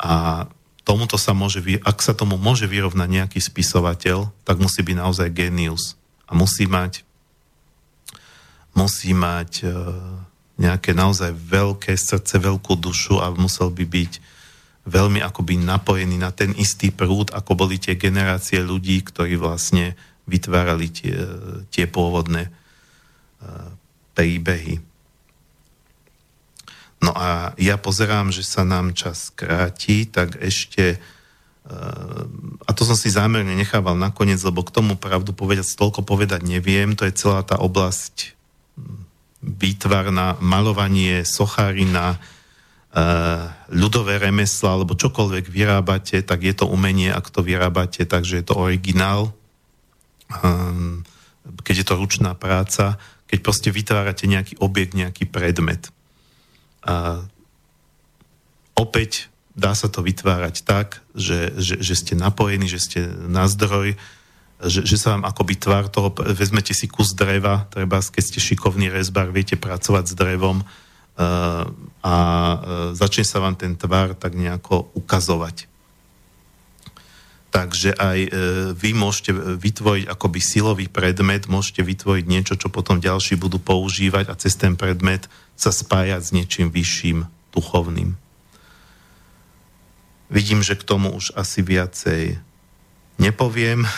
A tomuto sa môže, ak sa tomu môže vyrovnať nejaký spisovateľ, tak musí byť naozaj genius. A musí mať musí mať e, nejaké naozaj veľké srdce, veľkú dušu a musel by byť veľmi akoby napojený na ten istý prúd, ako boli tie generácie ľudí, ktorí vlastne vytvárali tie, tie pôvodné uh, príbehy. No a ja pozerám, že sa nám čas kráti, tak ešte uh, a to som si zámerne nechával nakoniec, lebo k tomu pravdu povedať, toľko povedať neviem, to je celá tá oblasť výtvarná, malovanie, sochárina, ľudové remesla alebo čokoľvek vyrábate, tak je to umenie, ak to vyrábate, takže je to originál. Ehm, keď je to ručná práca, keď proste vytvárate nejaký objekt, nejaký predmet. A opäť dá sa to vytvárať tak, že, že, že ste napojení, že ste na zdroj, že, že sa vám akoby tvár toho, vezmete si kus dreva, treba, keď ste šikovný rezbar, viete pracovať s drevom, a začne sa vám ten tvar tak nejako ukazovať. Takže aj e, vy môžete vytvoriť akoby silový predmet, môžete vytvoriť niečo, čo potom ďalší budú používať a cez ten predmet sa spájať s niečím vyšším, duchovným. Vidím, že k tomu už asi viacej nepoviem,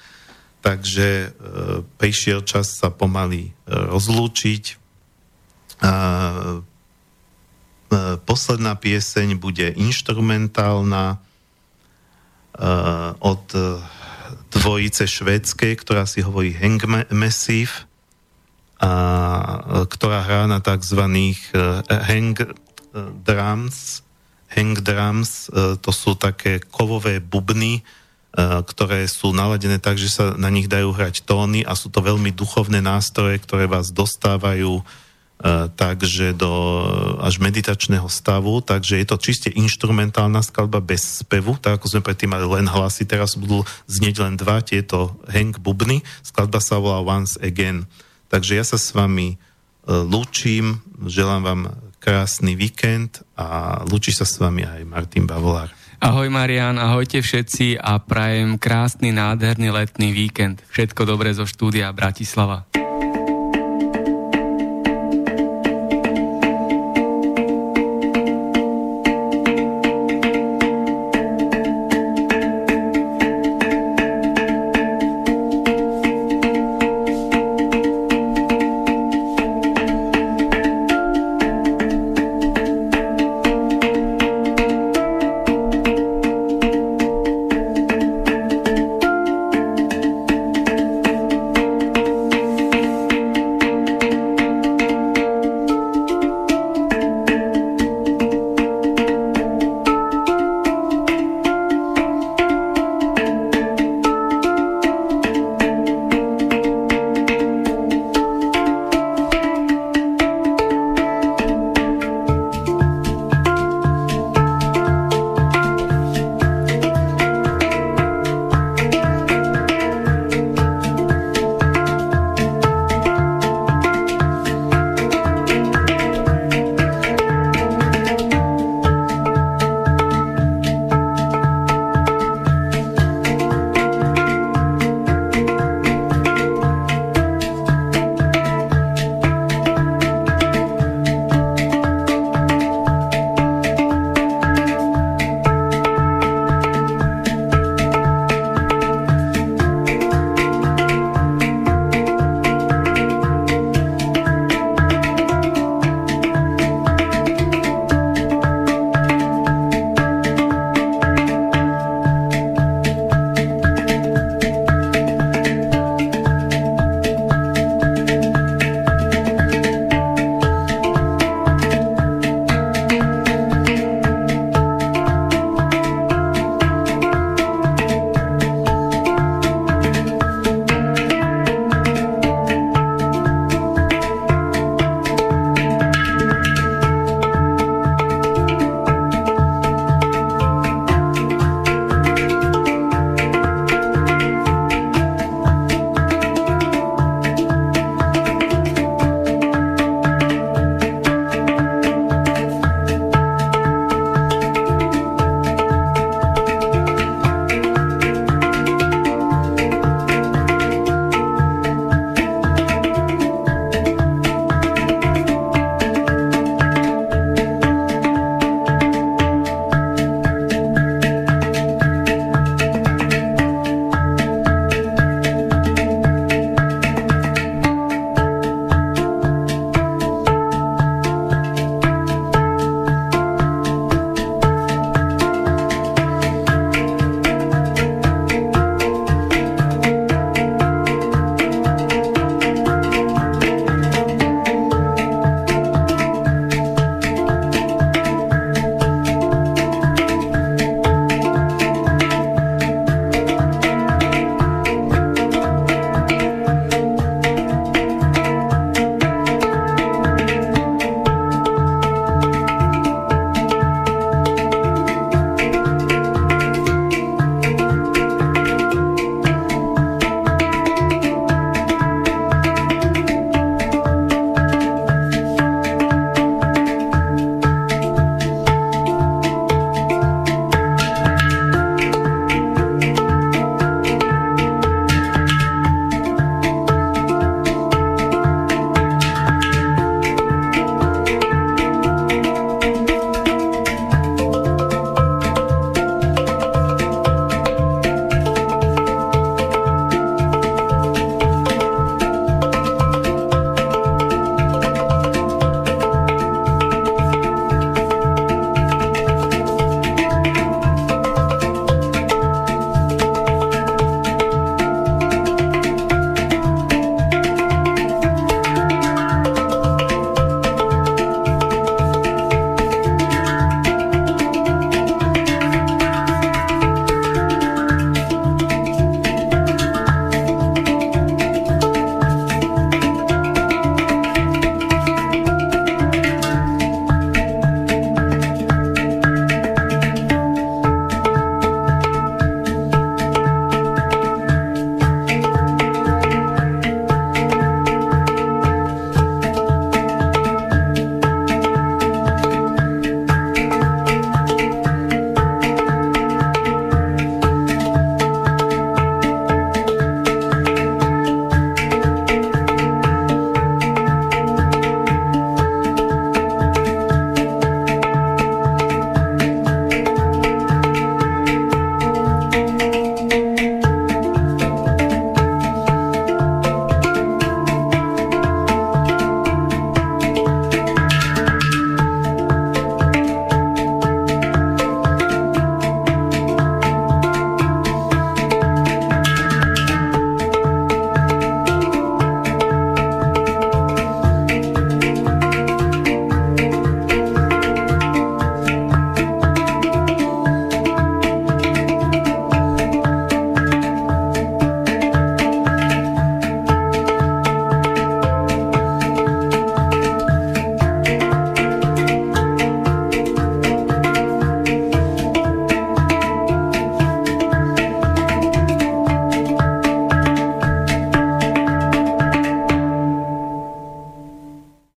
takže e, prišiel čas sa pomaly e, rozlúčiť. A posledná pieseň bude instrumentálna od dvojice švédskej, ktorá si hovorí Hang Massive, a, ktorá hrá na tzv. hang drums. Hang drums, to sú také kovové bubny, ktoré sú naladené tak, že sa na nich dajú hrať tóny a sú to veľmi duchovné nástroje, ktoré vás dostávajú E, takže do až meditačného stavu, takže je to čiste instrumentálna skladba bez spevu, tak ako sme predtým mali len hlasy, teraz budú znieť len dva tieto hang bubny, skladba sa volá Once Again. Takže ja sa s vami e, lúčim, želám vám krásny víkend a lúči sa s vami aj Martin Bavolár. Ahoj Marian, ahojte všetci a prajem krásny, nádherný letný víkend. Všetko dobré zo štúdia Bratislava.